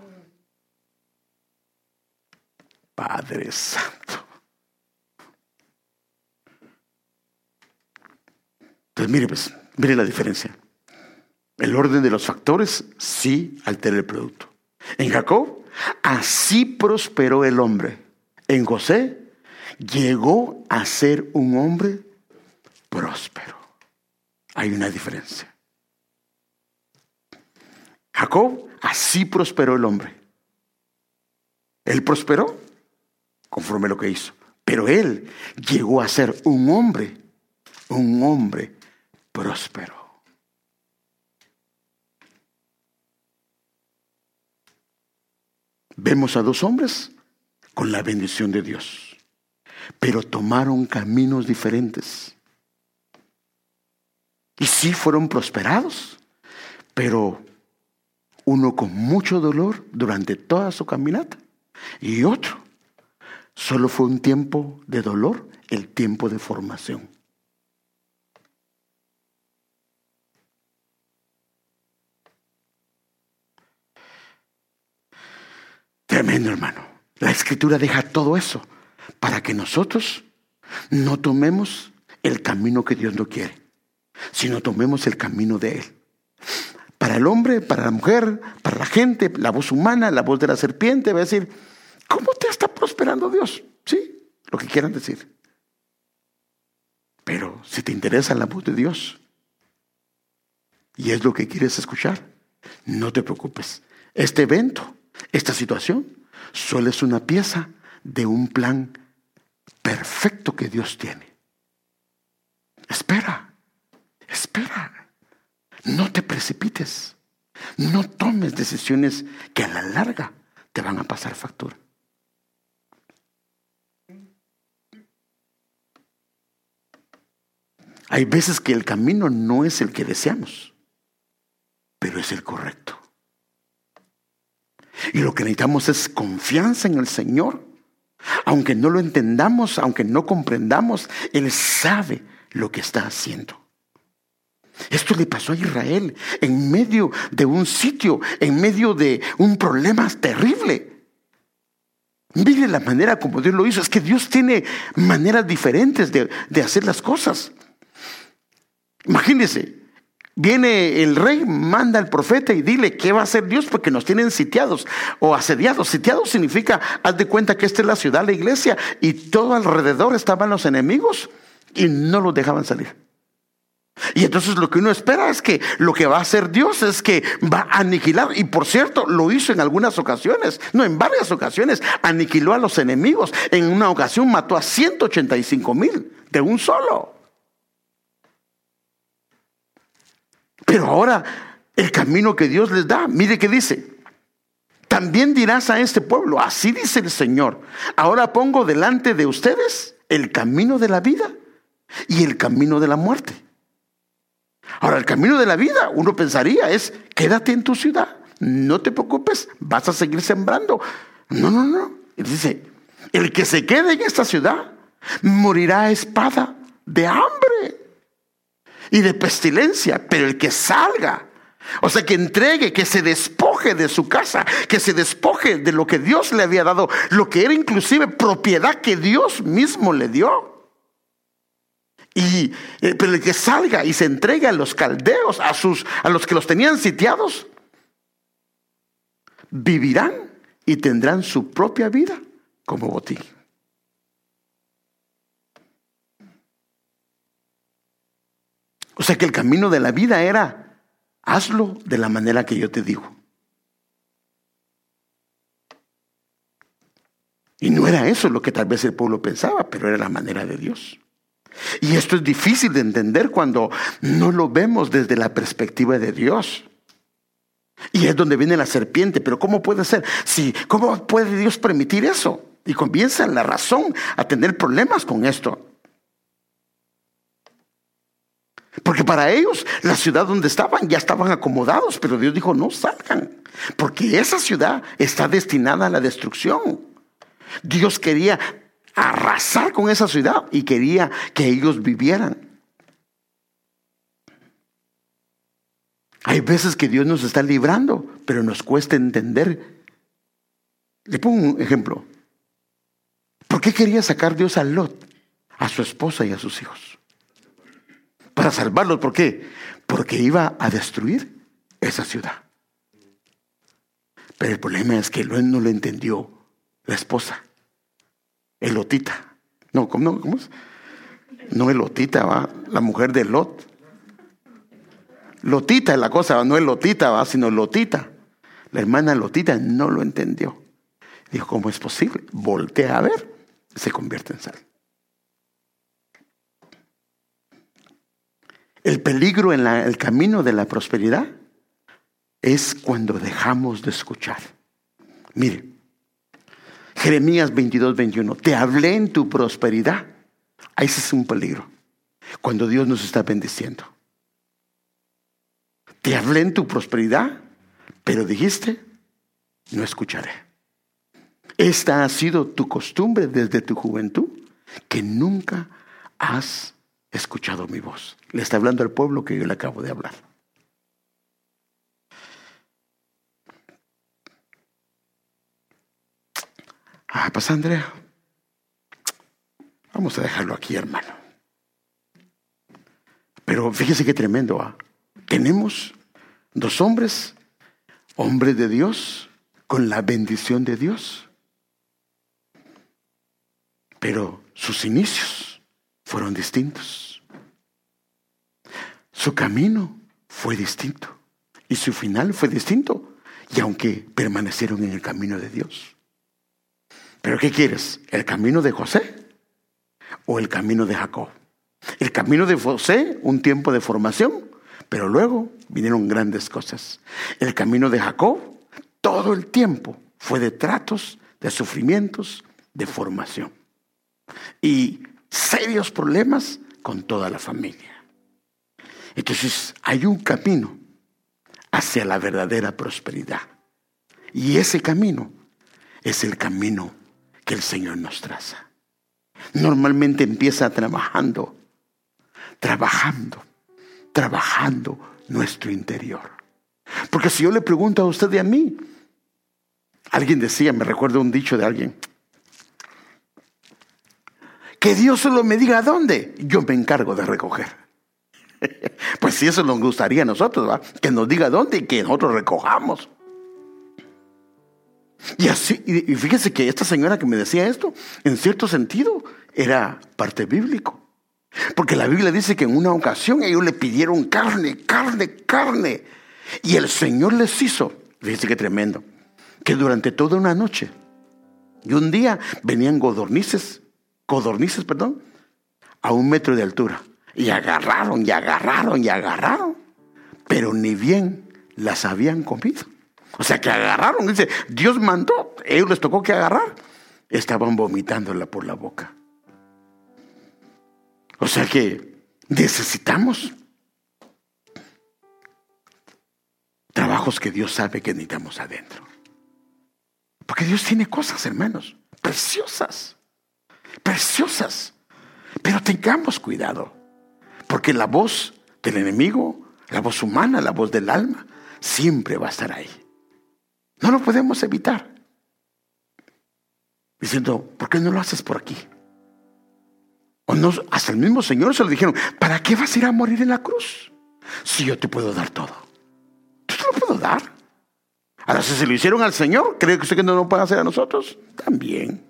Padre Santo. Entonces, mire, pues, mire la diferencia. El orden de los factores sí altera el producto. En Jacob, así prosperó el hombre. En José, llegó a ser un hombre próspero. Hay una diferencia. Jacob, así prosperó el hombre. Él prosperó conforme a lo que hizo. Pero él llegó a ser un hombre, un hombre próspero. Vemos a dos hombres con la bendición de Dios, pero tomaron caminos diferentes. Y sí fueron prosperados, pero uno con mucho dolor durante toda su caminata y otro solo fue un tiempo de dolor, el tiempo de formación. Tremendo, hermano. La escritura deja todo eso para que nosotros no tomemos el camino que Dios no quiere, sino tomemos el camino de Él. Para el hombre, para la mujer, para la gente, la voz humana, la voz de la serpiente va a decir, ¿cómo te está prosperando Dios? Sí, lo que quieran decir. Pero si te interesa la voz de Dios y es lo que quieres escuchar, no te preocupes. Este evento esta situación solo es una pieza de un plan perfecto que Dios tiene. Espera, espera. No te precipites. No tomes decisiones que a la larga te van a pasar factura. Hay veces que el camino no es el que deseamos, pero es el correcto. Y lo que necesitamos es confianza en el Señor. Aunque no lo entendamos, aunque no comprendamos, Él sabe lo que está haciendo. Esto le pasó a Israel en medio de un sitio, en medio de un problema terrible. Mire la manera como Dios lo hizo. Es que Dios tiene maneras diferentes de, de hacer las cosas. Imagínense, Viene el rey, manda al profeta y dile qué va a hacer Dios porque nos tienen sitiados o asediados. Sitiados significa, haz de cuenta que esta es la ciudad, la iglesia, y todo alrededor estaban los enemigos y no los dejaban salir. Y entonces lo que uno espera es que lo que va a hacer Dios es que va a aniquilar. Y por cierto, lo hizo en algunas ocasiones, no, en varias ocasiones, aniquiló a los enemigos. En una ocasión mató a 185 mil de un solo. Pero ahora el camino que Dios les da, mire que dice, también dirás a este pueblo, así dice el Señor, ahora pongo delante de ustedes el camino de la vida y el camino de la muerte. Ahora, el camino de la vida, uno pensaría, es quédate en tu ciudad, no te preocupes, vas a seguir sembrando. No, no, no. Dice, el que se quede en esta ciudad morirá a espada de hambre y de pestilencia, pero el que salga, o sea, que entregue, que se despoje de su casa, que se despoje de lo que Dios le había dado, lo que era inclusive propiedad que Dios mismo le dio. Y eh, pero el que salga y se entregue a los caldeos, a sus a los que los tenían sitiados, vivirán y tendrán su propia vida como botín. O sea que el camino de la vida era, hazlo de la manera que yo te digo. Y no era eso lo que tal vez el pueblo pensaba, pero era la manera de Dios. Y esto es difícil de entender cuando no lo vemos desde la perspectiva de Dios. Y es donde viene la serpiente, pero ¿cómo puede ser? Si, ¿Cómo puede Dios permitir eso? Y comienza la razón a tener problemas con esto. Porque para ellos la ciudad donde estaban ya estaban acomodados, pero Dios dijo, no salgan, porque esa ciudad está destinada a la destrucción. Dios quería arrasar con esa ciudad y quería que ellos vivieran. Hay veces que Dios nos está librando, pero nos cuesta entender. Le pongo un ejemplo. ¿Por qué quería sacar Dios a Lot, a su esposa y a sus hijos? Para salvarlos, ¿por qué? Porque iba a destruir esa ciudad. Pero el problema es que Lot no lo entendió la esposa. Elotita. No, ¿cómo, no, ¿cómo es? No Elotita, va. La mujer de Lot. Lotita es la cosa, no es Lotita, va, sino Lotita. La hermana Lotita no lo entendió. Dijo, ¿cómo es posible? Voltea a ver, se convierte en sal. El peligro en el camino de la prosperidad es cuando dejamos de escuchar. Mire, Jeremías 22, 21. Te hablé en tu prosperidad. Ese es un peligro. Cuando Dios nos está bendiciendo. Te hablé en tu prosperidad, pero dijiste, no escucharé. Esta ha sido tu costumbre desde tu juventud, que nunca has escuchado mi voz. Le está hablando al pueblo que yo le acabo de hablar. Ah, pues Andrea, vamos a dejarlo aquí, hermano. Pero fíjese qué tremendo. ¿ah? Tenemos dos hombres, hombres de Dios, con la bendición de Dios. Pero sus inicios fueron distintos. Su camino fue distinto. Y su final fue distinto. Y aunque permanecieron en el camino de Dios. ¿Pero qué quieres? ¿El camino de José o el camino de Jacob? El camino de José, un tiempo de formación, pero luego vinieron grandes cosas. El camino de Jacob, todo el tiempo fue de tratos, de sufrimientos, de formación. Y serios problemas con toda la familia. Entonces hay un camino hacia la verdadera prosperidad. Y ese camino es el camino que el Señor nos traza. Normalmente empieza trabajando, trabajando, trabajando nuestro interior. Porque si yo le pregunto a usted y a mí, alguien decía, me recuerdo un dicho de alguien, que Dios solo me diga dónde, yo me encargo de recoger. Pues si eso nos gustaría a nosotros, que nos diga dónde y que nosotros recojamos. Y así, y fíjese que esta señora que me decía esto, en cierto sentido, era parte bíblico. Porque la Biblia dice que en una ocasión ellos le pidieron carne, carne, carne. Y el Señor les hizo, fíjese que tremendo, que durante toda una noche y un día venían godornices, codornices, perdón, a un metro de altura. Y agarraron, y agarraron, y agarraron. Pero ni bien las habían comido. O sea que agarraron, dice, Dios mandó, ellos les tocó que agarrar. Estaban vomitándola por la boca. O sea que necesitamos trabajos que Dios sabe que necesitamos adentro. Porque Dios tiene cosas, hermanos, preciosas, preciosas. Pero tengamos cuidado, porque la voz del enemigo, la voz humana, la voz del alma, siempre va a estar ahí. No lo podemos evitar. Diciendo, ¿por qué no lo haces por aquí? O no, hasta el mismo Señor se lo dijeron, ¿para qué vas a ir a morir en la cruz? Si yo te puedo dar todo. Yo te lo puedo dar. Ahora, si se lo hicieron al Señor, ¿cree que usted que no lo puede hacer a nosotros? También.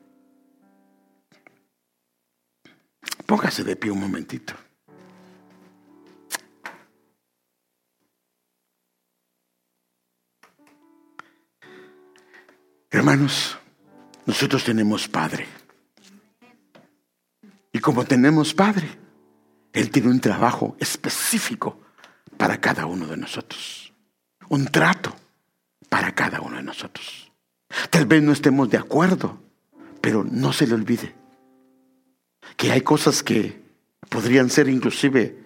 Póngase de pie un momentito. Hermanos, nosotros tenemos Padre. Y como tenemos Padre, Él tiene un trabajo específico para cada uno de nosotros. Un trato para cada uno de nosotros. Tal vez no estemos de acuerdo, pero no se le olvide que hay cosas que podrían ser inclusive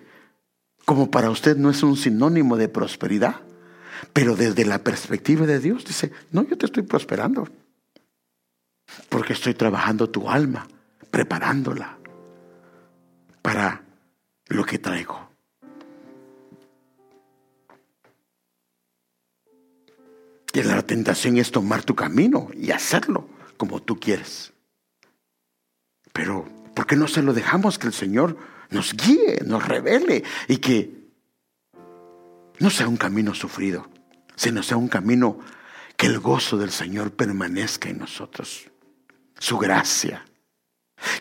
como para usted no es un sinónimo de prosperidad, pero desde la perspectiva de Dios dice, no, yo te estoy prosperando, porque estoy trabajando tu alma, preparándola para lo que traigo. Y la tentación es tomar tu camino y hacerlo como tú quieres. Pero, ¿por qué no se lo dejamos que el Señor nos guíe, nos revele y que no sea un camino sufrido, sino sea un camino que el gozo del Señor permanezca en nosotros, su gracia.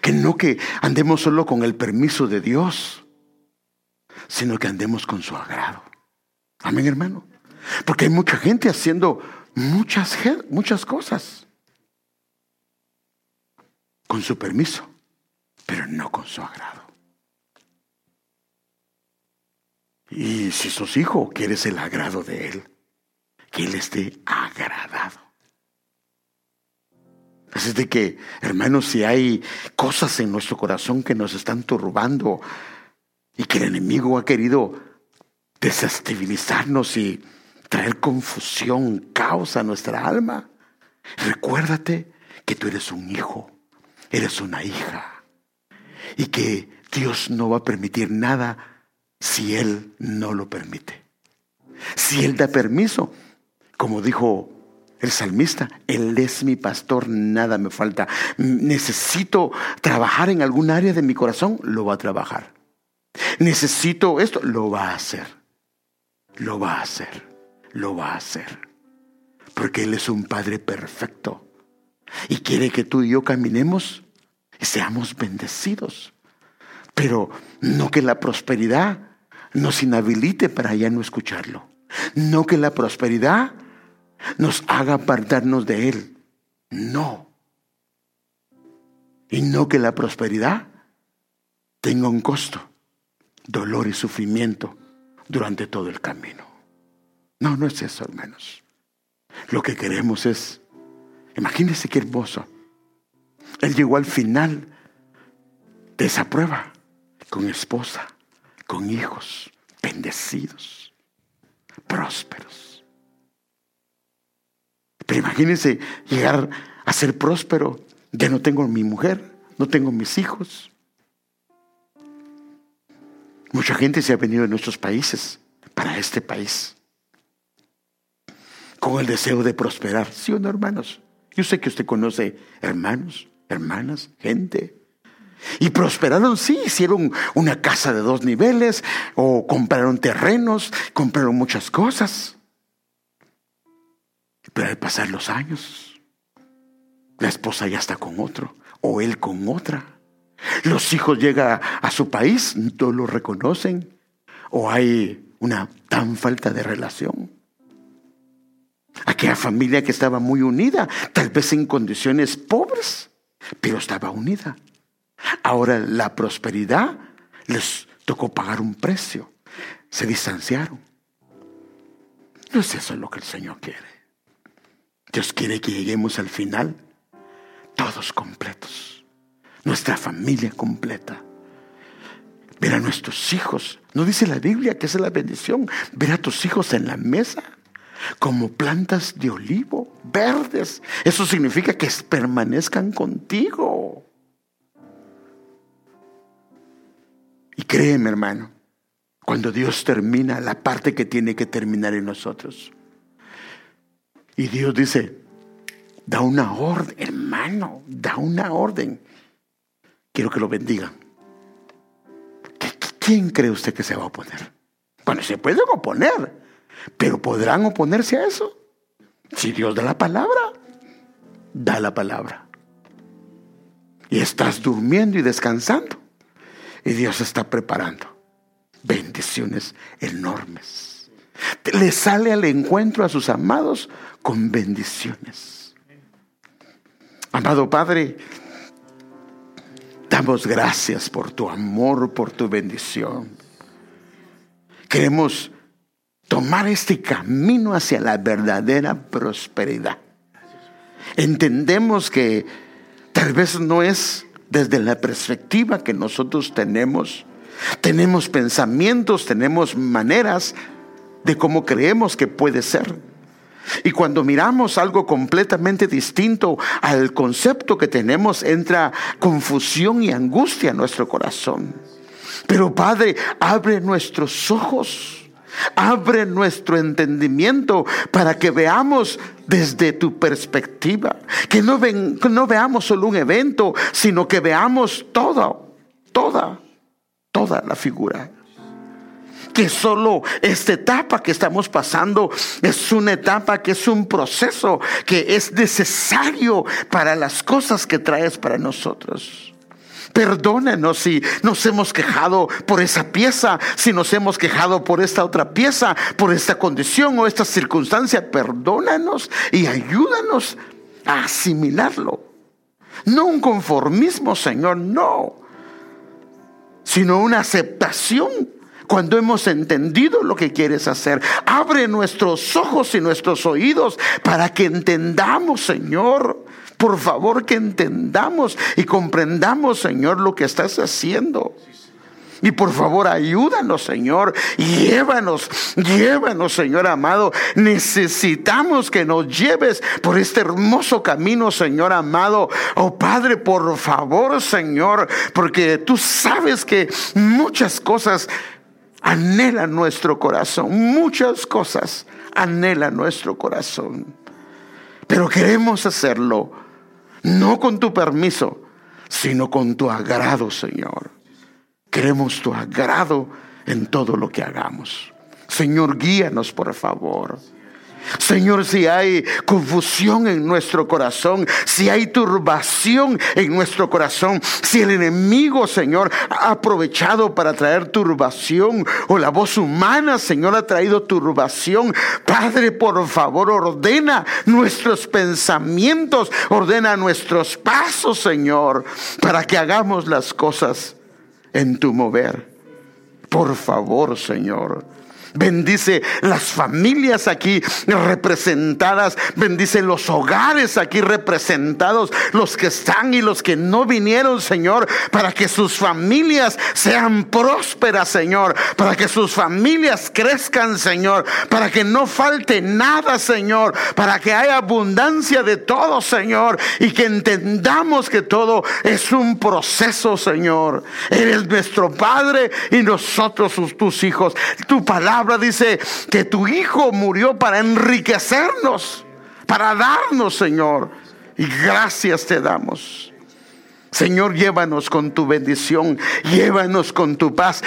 Que no que andemos solo con el permiso de Dios, sino que andemos con su agrado. Amén, hermano. Porque hay mucha gente haciendo muchas, muchas cosas con su permiso, pero no con su agrado. Y si sos hijo, quieres el agrado de Él, que Él esté agradado. Así de que, hermanos, si hay cosas en nuestro corazón que nos están turbando y que el enemigo ha querido desestabilizarnos y traer confusión, caos a nuestra alma, recuérdate que tú eres un hijo, eres una hija y que Dios no va a permitir nada si Él no lo permite. Si Él da permiso, como dijo el salmista, Él es mi pastor, nada me falta. Necesito trabajar en algún área de mi corazón, lo va a trabajar. Necesito esto, lo va a hacer. Lo va a hacer. Lo va a hacer. Porque Él es un Padre perfecto. Y quiere que tú y yo caminemos y seamos bendecidos. Pero no que la prosperidad nos inhabilite para ya no escucharlo. No que la prosperidad nos haga apartarnos de Él. No. Y no que la prosperidad tenga un costo, dolor y sufrimiento durante todo el camino. No, no es eso, hermanos. Lo que queremos es, imagínense qué hermoso. Él llegó al final de esa prueba con esposa, con hijos bendecidos, prósperos. Pero imagínense llegar a ser próspero. Ya no tengo mi mujer, no tengo mis hijos. Mucha gente se ha venido de nuestros países para este país con el deseo de prosperar. ¿Sí o no, hermanos? Yo sé que usted conoce hermanos, hermanas, gente y prosperaron, sí, hicieron una casa de dos niveles o compraron terrenos, compraron muchas cosas. Pero al pasar los años, la esposa ya está con otro o él con otra. Los hijos llegan a su país, no lo reconocen o hay una tan falta de relación. Aquella familia que estaba muy unida, tal vez en condiciones pobres, pero estaba unida. Ahora la prosperidad les tocó pagar un precio. Se distanciaron. No es eso lo que el Señor quiere. Dios quiere que lleguemos al final todos completos. Nuestra familia completa. Ver a nuestros hijos. No dice la Biblia que es la bendición. Ver a tus hijos en la mesa como plantas de olivo verdes. Eso significa que permanezcan contigo. Y créeme, hermano, cuando Dios termina la parte que tiene que terminar en nosotros. Y Dios dice, da una orden, hermano, da una orden. Quiero que lo bendiga. ¿Quién cree usted que se va a oponer? Bueno, se pueden oponer, pero ¿podrán oponerse a eso? Si Dios da la palabra, da la palabra. Y estás durmiendo y descansando. Y Dios está preparando bendiciones enormes. Le sale al encuentro a sus amados con bendiciones. Amado Padre, damos gracias por tu amor, por tu bendición. Queremos tomar este camino hacia la verdadera prosperidad. Entendemos que tal vez no es desde la perspectiva que nosotros tenemos. Tenemos pensamientos, tenemos maneras de cómo creemos que puede ser. Y cuando miramos algo completamente distinto al concepto que tenemos, entra confusión y angustia en nuestro corazón. Pero Padre, abre nuestros ojos. Abre nuestro entendimiento para que veamos desde tu perspectiva. Que no, ven, no veamos solo un evento, sino que veamos toda, toda, toda la figura que solo esta etapa que estamos pasando es una etapa que es un proceso que es necesario para las cosas que traes para nosotros. Perdónanos si nos hemos quejado por esa pieza, si nos hemos quejado por esta otra pieza, por esta condición o esta circunstancia. Perdónanos y ayúdanos a asimilarlo. No un conformismo, Señor, no, sino una aceptación cuando hemos entendido lo que quieres hacer. Abre nuestros ojos y nuestros oídos para que entendamos, Señor. Por favor, que entendamos y comprendamos, Señor, lo que estás haciendo. Y por favor, ayúdanos, Señor. Llévanos, llévanos, Señor amado. Necesitamos que nos lleves por este hermoso camino, Señor amado. Oh Padre, por favor, Señor, porque tú sabes que muchas cosas anhela nuestro corazón. Muchas cosas anhela nuestro corazón. Pero queremos hacerlo no con tu permiso, sino con tu agrado, Señor. Queremos tu agrado en todo lo que hagamos. Señor, guíanos, por favor. Señor, si hay confusión en nuestro corazón, si hay turbación en nuestro corazón, si el enemigo, Señor, ha aprovechado para traer turbación o la voz humana, Señor, ha traído turbación, Padre, por favor, ordena nuestros pensamientos, ordena nuestros pasos, Señor, para que hagamos las cosas en tu mover. Por favor, Señor. Bendice las familias aquí representadas. Bendice los hogares aquí representados. Los que están y los que no vinieron, Señor. Para que sus familias sean prósperas, Señor. Para que sus familias crezcan, Señor. Para que no falte nada, Señor. Para que haya abundancia de todo, Señor. Y que entendamos que todo es un proceso, Señor. Eres nuestro Padre y nosotros tus hijos. Tu dice que tu Hijo murió para enriquecernos, para darnos, Señor. Y gracias te damos. Señor, llévanos con tu bendición, llévanos con tu paz,